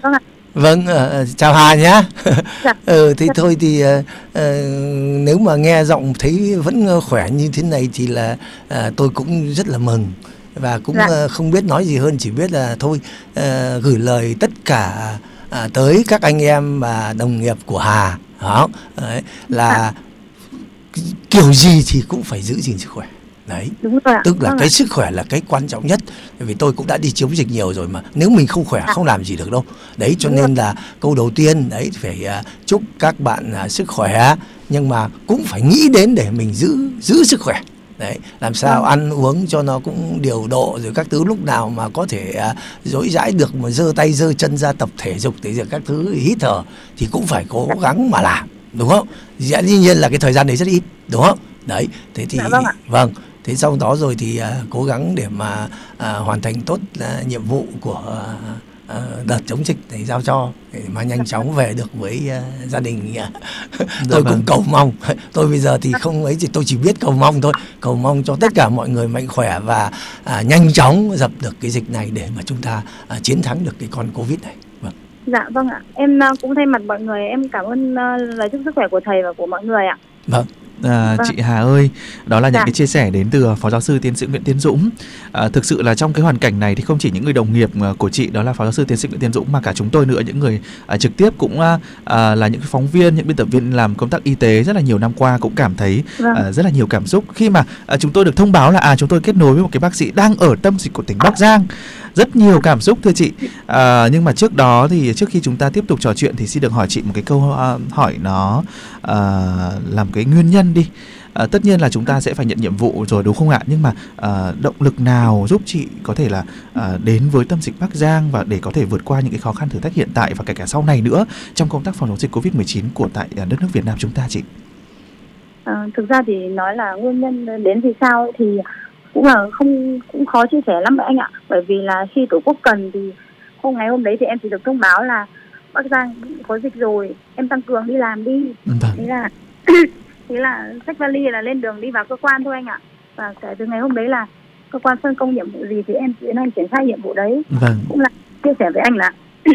vâng, vâng uh, chào Hà nhé dạ. ừ, thì dạ. thôi thì uh, uh, nếu mà nghe giọng thấy vẫn khỏe như thế này thì là uh, tôi cũng rất là mừng và cũng dạ. uh, không biết nói gì hơn chỉ biết là thôi uh, gửi lời tất cả uh, tới các anh em và đồng nghiệp của Hà không đấy, là kiểu gì thì cũng phải giữ gìn sức khỏe đấy Đúng rồi tức là vâng cái ạ. sức khỏe là cái quan trọng nhất vì tôi cũng đã đi chống dịch nhiều rồi mà nếu mình không khỏe à. không làm gì được đâu đấy cho Đúng nên rồi. là câu đầu tiên đấy phải uh, chúc các bạn uh, sức khỏe nhưng mà cũng phải nghĩ đến để mình giữ giữ sức khỏe đấy làm sao vâng. ăn uống cho nó cũng điều độ rồi các thứ lúc nào mà có thể uh, dối dãi được mà giơ tay giơ chân ra tập thể dục thì giờ các thứ hít thở thì cũng phải cố gắng mà làm đúng không? Dĩ nhiên là cái thời gian đấy rất ít đúng không? Đấy thế thì dạ, vâng, vâng thế sau đó rồi thì uh, cố gắng để mà uh, hoàn thành tốt uh, nhiệm vụ của uh, đợt chống dịch thì giao cho để mà nhanh chóng về được với uh, gia đình uh, tôi vâng. cũng cầu mong. Tôi bây giờ thì không ấy thì tôi chỉ biết cầu mong thôi. Cầu mong cho tất cả mọi người mạnh khỏe và uh, nhanh chóng dập được cái dịch này để mà chúng ta uh, chiến thắng được cái con covid này. Vâng. Dạ vâng ạ. Em uh, cũng thay mặt mọi người em cảm ơn uh, lời chúc sức khỏe của thầy và của mọi người ạ. Vâng À, vâng. chị Hà ơi, đó là những dạ. cái chia sẻ đến từ Phó Giáo sư Tiến sĩ Nguyễn Tiến Dũng. À, thực sự là trong cái hoàn cảnh này thì không chỉ những người đồng nghiệp à, của chị đó là Phó Giáo sư Tiến sĩ Nguyễn Tiến Dũng mà cả chúng tôi nữa những người à, trực tiếp cũng à, là những phóng viên, những biên tập viên làm công tác y tế rất là nhiều năm qua cũng cảm thấy vâng. à, rất là nhiều cảm xúc khi mà à, chúng tôi được thông báo là à chúng tôi kết nối với một cái bác sĩ đang ở tâm dịch của tỉnh Bắc Giang. Rất nhiều cảm xúc thưa chị. À, nhưng mà trước đó thì trước khi chúng ta tiếp tục trò chuyện thì xin được hỏi chị một cái câu ờ, hỏi nó à, làm cái nguyên nhân đi. À, tất nhiên là chúng ta sẽ phải nhận nhiệm vụ rồi đúng không ạ? Nhưng mà à, động lực nào giúp chị có thể là à, đến với tâm dịch Bắc Giang và để có thể vượt qua những cái khó khăn thử thách hiện tại và kể cả sau này nữa trong công tác phòng chống dịch Covid-19 của tại đất nước Việt Nam chúng ta chị? À, thực ra thì nói là nguyên nhân đến vì sao thì cũng là không cũng khó chia sẻ lắm anh ạ bởi vì là khi tổ quốc cần thì hôm ngày hôm đấy thì em chỉ được thông báo là Bắc Giang có dịch rồi em tăng cường đi làm đi vâng. thế là thế là sách vali là lên đường đi vào cơ quan thôi anh ạ và kể từ ngày hôm đấy là cơ quan phân công nhiệm vụ gì thì em tiến hành triển khai nhiệm vụ đấy vâng. cũng là chia sẻ với anh là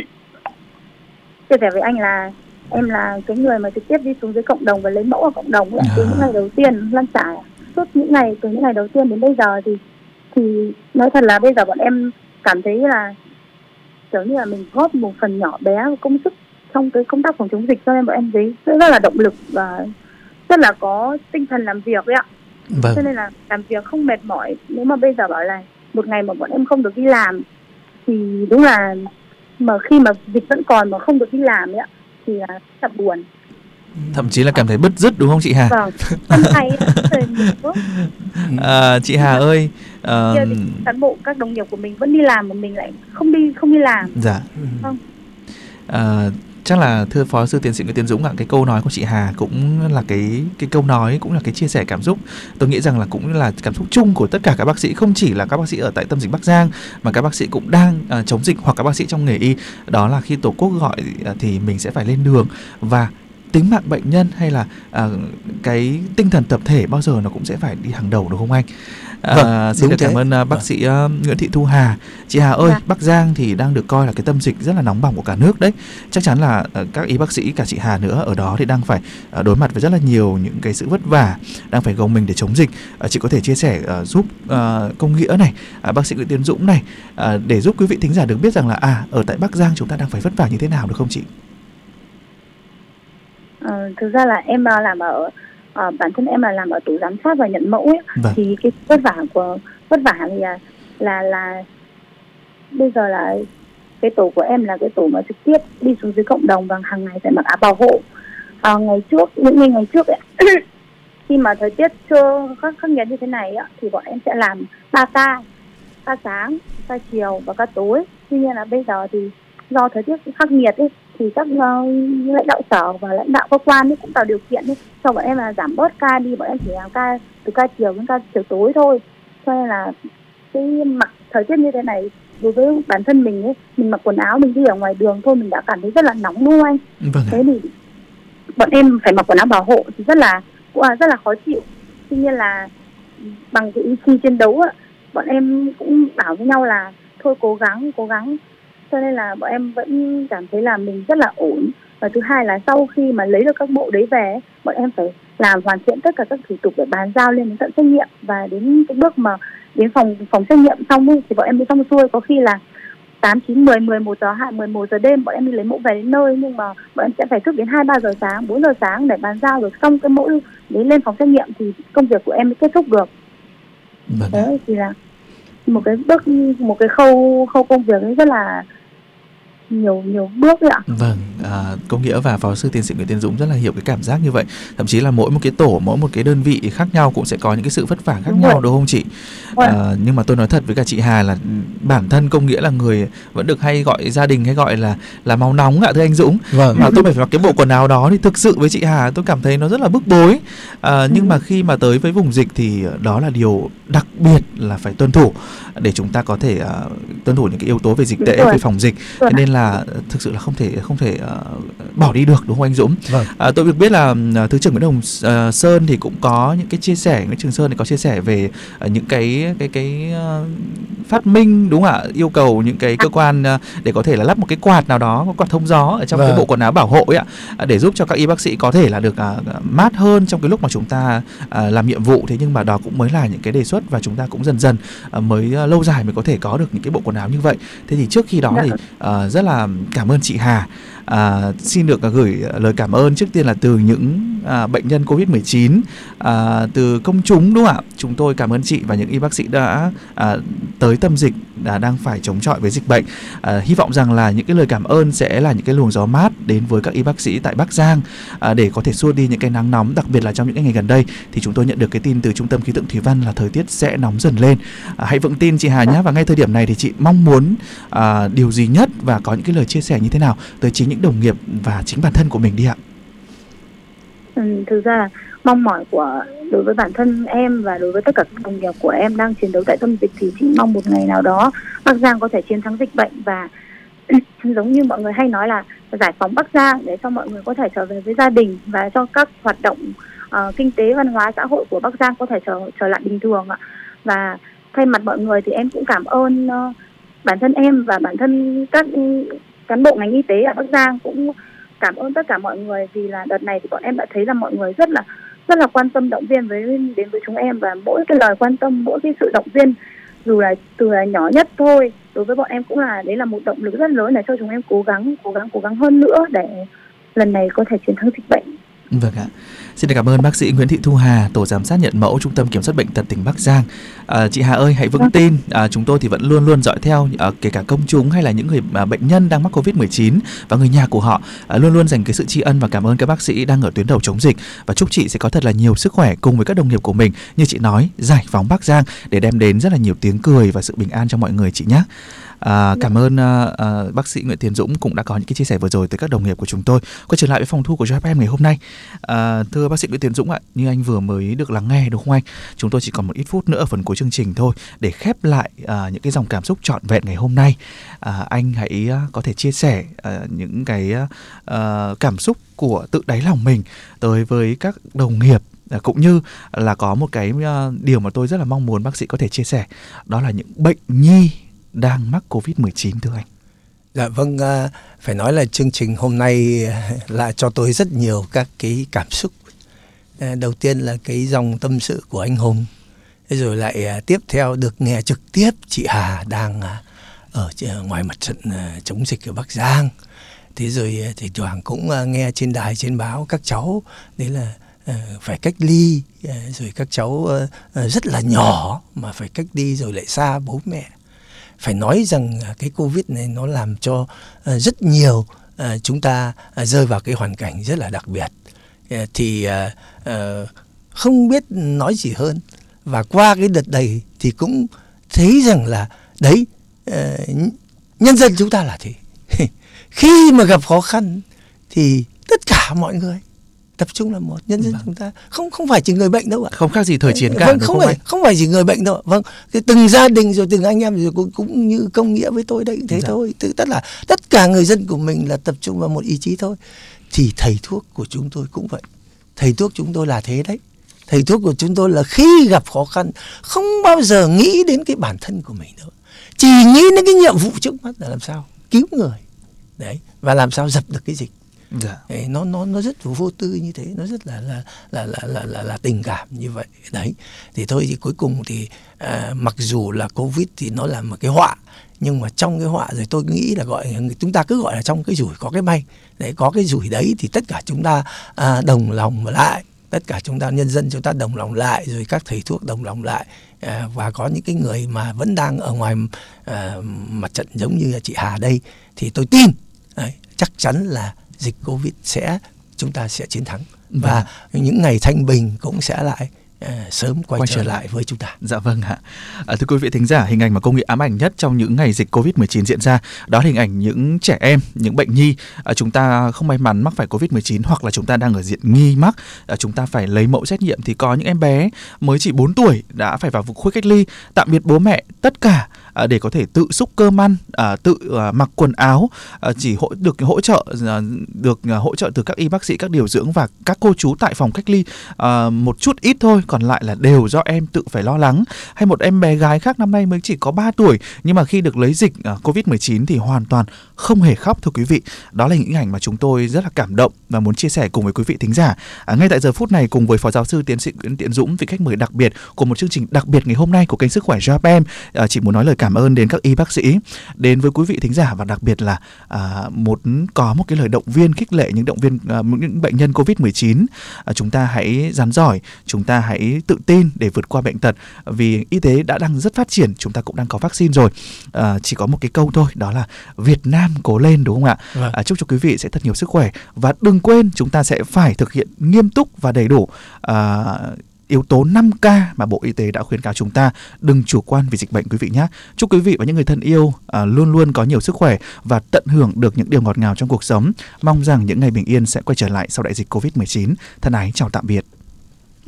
chia sẻ với anh là em là cái người mà trực tiếp đi xuống dưới cộng đồng và lấy mẫu ở cộng đồng à. từ những ngày đầu tiên lan trải suốt những ngày từ những ngày đầu tiên đến bây giờ thì thì nói thật là bây giờ bọn em cảm thấy là kiểu như là mình góp một phần nhỏ bé công sức trong cái công tác phòng chống dịch cho nên bọn em thấy rất là động lực và rất là có tinh thần làm việc đấy ạ vâng. cho nên là làm việc không mệt mỏi nếu mà bây giờ bảo là một ngày mà bọn em không được đi làm thì đúng là mà khi mà dịch vẫn còn mà không được đi làm ấy ạ thì là thật buồn thậm chí là cảm thấy bứt rứt đúng không chị Hà? Vâng, à, chị Hà ơi, uh... cán bộ các đồng nghiệp của mình vẫn đi làm mà mình lại không đi không đi làm. Dạ. Không. À, chắc là thưa phó sư tiến sĩ Nguyễn Tiến Dũng ạ cái câu nói của chị Hà cũng là cái cái câu nói cũng là cái chia sẻ cảm xúc tôi nghĩ rằng là cũng là cảm xúc chung của tất cả các bác sĩ không chỉ là các bác sĩ ở tại tâm dịch Bắc Giang mà các bác sĩ cũng đang uh, chống dịch hoặc các bác sĩ trong nghề y đó là khi tổ quốc gọi uh, thì mình sẽ phải lên đường và tính mạng bệnh nhân hay là à, cái tinh thần tập thể bao giờ nó cũng sẽ phải đi hàng đầu đúng không anh? À, vâng, xin được thế. cảm ơn uh, bác vâng. sĩ uh, Nguyễn Thị Thu Hà. Chị Hà ơi, dạ. Bắc Giang thì đang được coi là cái tâm dịch rất là nóng bỏng của cả nước đấy. Chắc chắn là uh, các y bác sĩ cả chị Hà nữa ở đó thì đang phải uh, đối mặt với rất là nhiều những cái sự vất vả, đang phải gồng mình để chống dịch. Uh, chị có thể chia sẻ uh, giúp uh, công nghĩa này, uh, bác sĩ Nguyễn Tiến Dũng này uh, để giúp quý vị thính giả được biết rằng là à ở tại Bắc Giang chúng ta đang phải vất vả như thế nào được không chị? Ờ, thực ra là em làm ở uh, bản thân em là làm ở tổ giám sát và nhận mẫu ấy vâng. thì cái vất vả của vất vả thì là là là bây giờ là cái tổ của em là cái tổ mà trực tiếp đi xuống dưới cộng đồng và hàng ngày phải mặc áo bảo hộ à, ngày trước những ngày ngày trước ấy, khi mà thời tiết chưa khắc khắc nghiệt như thế này ấy, thì bọn em sẽ làm ba ca ca sáng ca chiều và ca tối tuy nhiên là bây giờ thì do thời tiết khắc nghiệt ấy thì các uh, lãnh đạo sở và lãnh đạo cơ quan cũng tạo điều kiện ấy, cho bọn em là giảm bớt ca đi bọn em chỉ làm ca từ ca chiều đến ca chiều tối thôi. Cho nên là cái mặc thời tiết như thế này đối với bản thân mình ấy mình mặc quần áo mình đi ở ngoài đường thôi mình đã cảm thấy rất là nóng đúng không anh. Vâng. thế thì bọn em phải mặc quần áo bảo hộ thì rất là cũng là rất là khó chịu. Tuy nhiên là bằng cái ý chí chiến đấu ấy, bọn em cũng bảo với nhau là thôi cố gắng cố gắng cho nên là bọn em vẫn cảm thấy là mình rất là ổn. Và thứ hai là sau khi mà lấy được các bộ đấy về bọn em phải làm hoàn thiện tất cả các thủ tục để bàn giao lên đến tận xét nghiệm và đến cái bước mà đến phòng phòng xét nghiệm xong thì bọn em đi xong xuôi. Có khi là 8, 9, 10, 11 giờ, 2, 11 giờ đêm bọn em đi lấy mẫu về đến nơi. Nhưng mà bọn em sẽ phải thức đến 2, 3 giờ sáng, 4 giờ sáng để bàn giao được xong cái mẫu đến lên phòng xét nghiệm thì công việc của em mới kết thúc được. Vâng Thế thì là một cái bước một cái khâu khâu công việc ấy rất là nhiều nhiều bước ạ. Vâng, à, công nghĩa và phó sư tiến sĩ Nguyễn Tiến Dũng rất là hiểu cái cảm giác như vậy. Thậm chí là mỗi một cái tổ, mỗi một cái đơn vị khác nhau cũng sẽ có những cái sự vất vả khác đúng nhau rồi. đúng không chị? À, nhưng mà tôi nói thật với cả chị Hà là bản thân công nghĩa là người vẫn được hay gọi gia đình hay gọi là là máu nóng ạ thưa anh Dũng. Vâng. Mà tôi phải mặc cái bộ quần áo đó thì thực sự với chị Hà tôi cảm thấy nó rất là bức bối. À, nhưng ừ. mà khi mà tới với vùng dịch thì đó là điều đặc biệt là phải tuân thủ để chúng ta có thể uh, tuân thủ những cái yếu tố về dịch tễ về phòng dịch. Cho nên là thực sự là không thể không thể bỏ đi được đúng không anh Dũng? Vâng. À, tôi được biết là uh, thứ trưởng Nguyễn Hồng uh, Sơn thì cũng có những cái chia sẻ Nguyễn Trường Sơn thì có chia sẻ về uh, những cái cái cái uh, phát minh đúng không ạ? Yêu cầu những cái cơ quan uh, để có thể là lắp một cái quạt nào đó, một quạt thông gió ở trong vâng. cái bộ quần áo bảo hộ ấy ạ, để giúp cho các y bác sĩ có thể là được uh, mát hơn trong cái lúc mà chúng ta uh, làm nhiệm vụ. Thế nhưng mà đó cũng mới là những cái đề xuất và chúng ta cũng dần dần uh, mới uh, lâu dài mới có thể có được những cái bộ quần áo như vậy. Thế thì trước khi đó thì uh, rất là cảm ơn chị Hà à, xin được à, gửi lời cảm ơn trước tiên là từ những à, bệnh nhân Covid-19 à, từ công chúng đúng không ạ? Chúng tôi cảm ơn chị và những y bác sĩ đã à, tới tâm dịch đã đang phải chống chọi với dịch bệnh. À, hy vọng rằng là những cái lời cảm ơn sẽ là những cái luồng gió mát đến với các y bác sĩ tại Bắc Giang à, để có thể xua đi những cái nắng nóng, đặc biệt là trong những ngày gần đây thì chúng tôi nhận được cái tin từ trung tâm khí tượng thủy văn là thời tiết sẽ nóng dần lên. À, hãy vững tin chị Hà nhé và ngay thời điểm này thì chị mong muốn à, điều gì nhất và có những cái lời chia sẻ như thế nào tới chính những đồng nghiệp và chính bản thân của mình đi ạ. Ừ, thực ra là mong mỏi của đối với bản thân em và đối với tất cả các đồng nghiệp của em đang chiến đấu tại tâm dịch thì chỉ mong một ngày nào đó Bắc Giang có thể chiến thắng dịch bệnh và giống như mọi người hay nói là giải phóng Bắc Giang để cho mọi người có thể trở về với gia đình và cho các hoạt động uh, kinh tế văn hóa xã hội của Bắc Giang có thể trở trở lại bình thường ạ và thay mặt mọi người thì em cũng cảm ơn uh, bản thân em và bản thân các cán bộ ngành y tế ở Bắc Giang cũng cảm ơn tất cả mọi người vì là đợt này thì bọn em đã thấy là mọi người rất là rất là quan tâm động viên với, đến với chúng em và mỗi cái lời quan tâm, mỗi cái sự động viên dù là từ là nhỏ nhất thôi, đối với bọn em cũng là, đấy là một động lực rất lớn để cho chúng em cố gắng cố gắng cố gắng hơn nữa để lần này có thể chiến thắng dịch bệnh Vâng ạ. Xin cảm ơn bác sĩ Nguyễn Thị Thu Hà, tổ giám sát nhận mẫu Trung tâm Kiểm soát bệnh tật tỉnh Bắc Giang. À, chị Hà ơi, hãy vững vâng. tin, à, chúng tôi thì vẫn luôn luôn dõi theo, à, kể cả công chúng hay là những người à, bệnh nhân đang mắc Covid-19 và người nhà của họ, à, luôn luôn dành cái sự tri ân và cảm ơn các bác sĩ đang ở tuyến đầu chống dịch và chúc chị sẽ có thật là nhiều sức khỏe cùng với các đồng nghiệp của mình như chị nói, giải phóng Bắc Giang để đem đến rất là nhiều tiếng cười và sự bình an cho mọi người chị nhé. À, cảm ơn à, à, bác sĩ Nguyễn Tiến Dũng cũng đã có những cái chia sẻ vừa rồi tới các đồng nghiệp của chúng tôi. Quay trở lại với phòng thu của JFM ngày hôm nay. À, thưa bác sĩ Nguyễn Tiến Dũng ạ, như anh vừa mới được lắng nghe đúng không anh? Chúng tôi chỉ còn một ít phút nữa ở phần cuối chương trình thôi để khép lại à, những cái dòng cảm xúc trọn vẹn ngày hôm nay. À, anh hãy à, có thể chia sẻ à, những cái à, à cảm xúc của tự đáy lòng mình tới với các đồng nghiệp à, cũng như là có một cái à, điều mà tôi rất là mong muốn bác sĩ có thể chia sẻ đó là những bệnh nhi đang mắc Covid-19 thưa anh? Dạ vâng, à, phải nói là chương trình hôm nay là cho tôi rất nhiều các cái cảm xúc. À, đầu tiên là cái dòng tâm sự của anh Hùng, rồi lại à, tiếp theo được nghe trực tiếp chị Hà đang ở ngoài mặt trận chống dịch ở Bắc Giang. Thế rồi thì Hoàng cũng nghe trên đài trên báo các cháu đấy là phải cách ly rồi các cháu rất là nhỏ mà phải cách ly rồi lại xa bố mẹ phải nói rằng cái covid này nó làm cho ờ, rất nhiều ờ, chúng ta ờ, rơi vào cái hoàn cảnh rất là đặc biệt. Thì không biết nói gì hơn. Và qua cái đợt này thì cũng thấy rằng là đấy nhân dân chúng ta là thế. Khi mà gặp khó khăn thì tất cả mọi người tập trung là một nhân dân vâng. chúng ta. Không không phải chỉ người bệnh đâu ạ. Không khác gì thời chiến cả vâng, không, phải anh? không phải chỉ người bệnh đâu vâng cái từng gia đình rồi từng anh em rồi cũng, cũng như công nghĩa với tôi đấy thế dạ. thôi. Tự tất là tất cả người dân của mình là tập trung vào một ý chí thôi. Thì thầy thuốc của chúng tôi cũng vậy. Thầy thuốc chúng tôi là thế đấy. Thầy thuốc của chúng tôi là khi gặp khó khăn không bao giờ nghĩ đến cái bản thân của mình đâu. Chỉ nghĩ đến cái nhiệm vụ trước mắt là làm sao? Cứu người. Đấy và làm sao dập được cái dịch dạ. Đấy, nó nó nó rất vô tư như thế nó rất là là là là là, là, là tình cảm như vậy. Đấy. Thì thôi thì cuối cùng thì à, mặc dù là covid thì nó là một cái họa nhưng mà trong cái họa rồi tôi nghĩ là gọi chúng ta cứ gọi là trong cái rủi có cái may. Đấy có cái rủi đấy thì tất cả chúng ta à, đồng lòng lại. Tất cả chúng ta nhân dân chúng ta đồng lòng lại rồi các thầy thuốc đồng lòng lại. À, và có những cái người mà vẫn đang ở ngoài à, mặt trận giống như là chị Hà đây thì tôi tin đấy, chắc chắn là dịch covid sẽ chúng ta sẽ chiến thắng và vâng. những ngày thanh bình cũng sẽ lại sớm quay, quay trở, trở lại với chúng ta. Dạ vâng ạ. À, thưa quý vị thính giả, hình ảnh mà công nghệ ám ảnh nhất trong những ngày dịch Covid-19 diễn ra đó là hình ảnh những trẻ em, những bệnh nhi à, chúng ta không may mắn mắc phải Covid-19 hoặc là chúng ta đang ở diện nghi mắc, à, chúng ta phải lấy mẫu xét nghiệm thì có những em bé mới chỉ 4 tuổi đã phải vào khu cách ly, tạm biệt bố mẹ tất cả À, để có thể tự xúc cơm ăn, à, tự à, mặc quần áo, à, chỉ hỗ được hỗ trợ à, được à, hỗ trợ từ các y bác sĩ, các điều dưỡng và các cô chú tại phòng cách ly một chút ít thôi, còn lại là đều do em tự phải lo lắng. Hay một em bé gái khác năm nay mới chỉ có 3 tuổi nhưng mà khi được lấy dịch Covid-19 thì hoàn toàn không hề khóc thưa quý vị. Đó là những ảnh mà chúng tôi rất là cảm động và muốn chia sẻ cùng với quý vị thính giả. À, ngay tại giờ phút này cùng với phó giáo sư tiến sĩ Nguyễn Tiện Dũng vị khách mời đặc biệt của một chương trình đặc biệt ngày hôm nay của kênh sức khỏe Japan, à, chỉ muốn nói lời cảm ơn đến các y bác sĩ, đến với quý vị thính giả và đặc biệt là à, một có một cái lời động viên khích lệ những động viên à, những bệnh nhân Covid-19. À, chúng ta hãy rắn giỏi, chúng ta hãy tự tin để vượt qua bệnh tật vì y tế đã đang rất phát triển, chúng ta cũng đang có vaccine rồi. À, chỉ có một cái câu thôi, đó là Việt Nam cố lên đúng không ạ? Vâng. À, chúc cho quý vị sẽ thật nhiều sức khỏe và đừng quên chúng ta sẽ phải thực hiện nghiêm túc và đầy đủ à, yếu tố 5K mà Bộ Y tế đã khuyến cáo chúng ta đừng chủ quan vì dịch bệnh quý vị nhé. Chúc quý vị và những người thân yêu à, luôn luôn có nhiều sức khỏe và tận hưởng được những điều ngọt ngào trong cuộc sống. Mong rằng những ngày bình yên sẽ quay trở lại sau đại dịch Covid-19. Thân ái chào tạm biệt.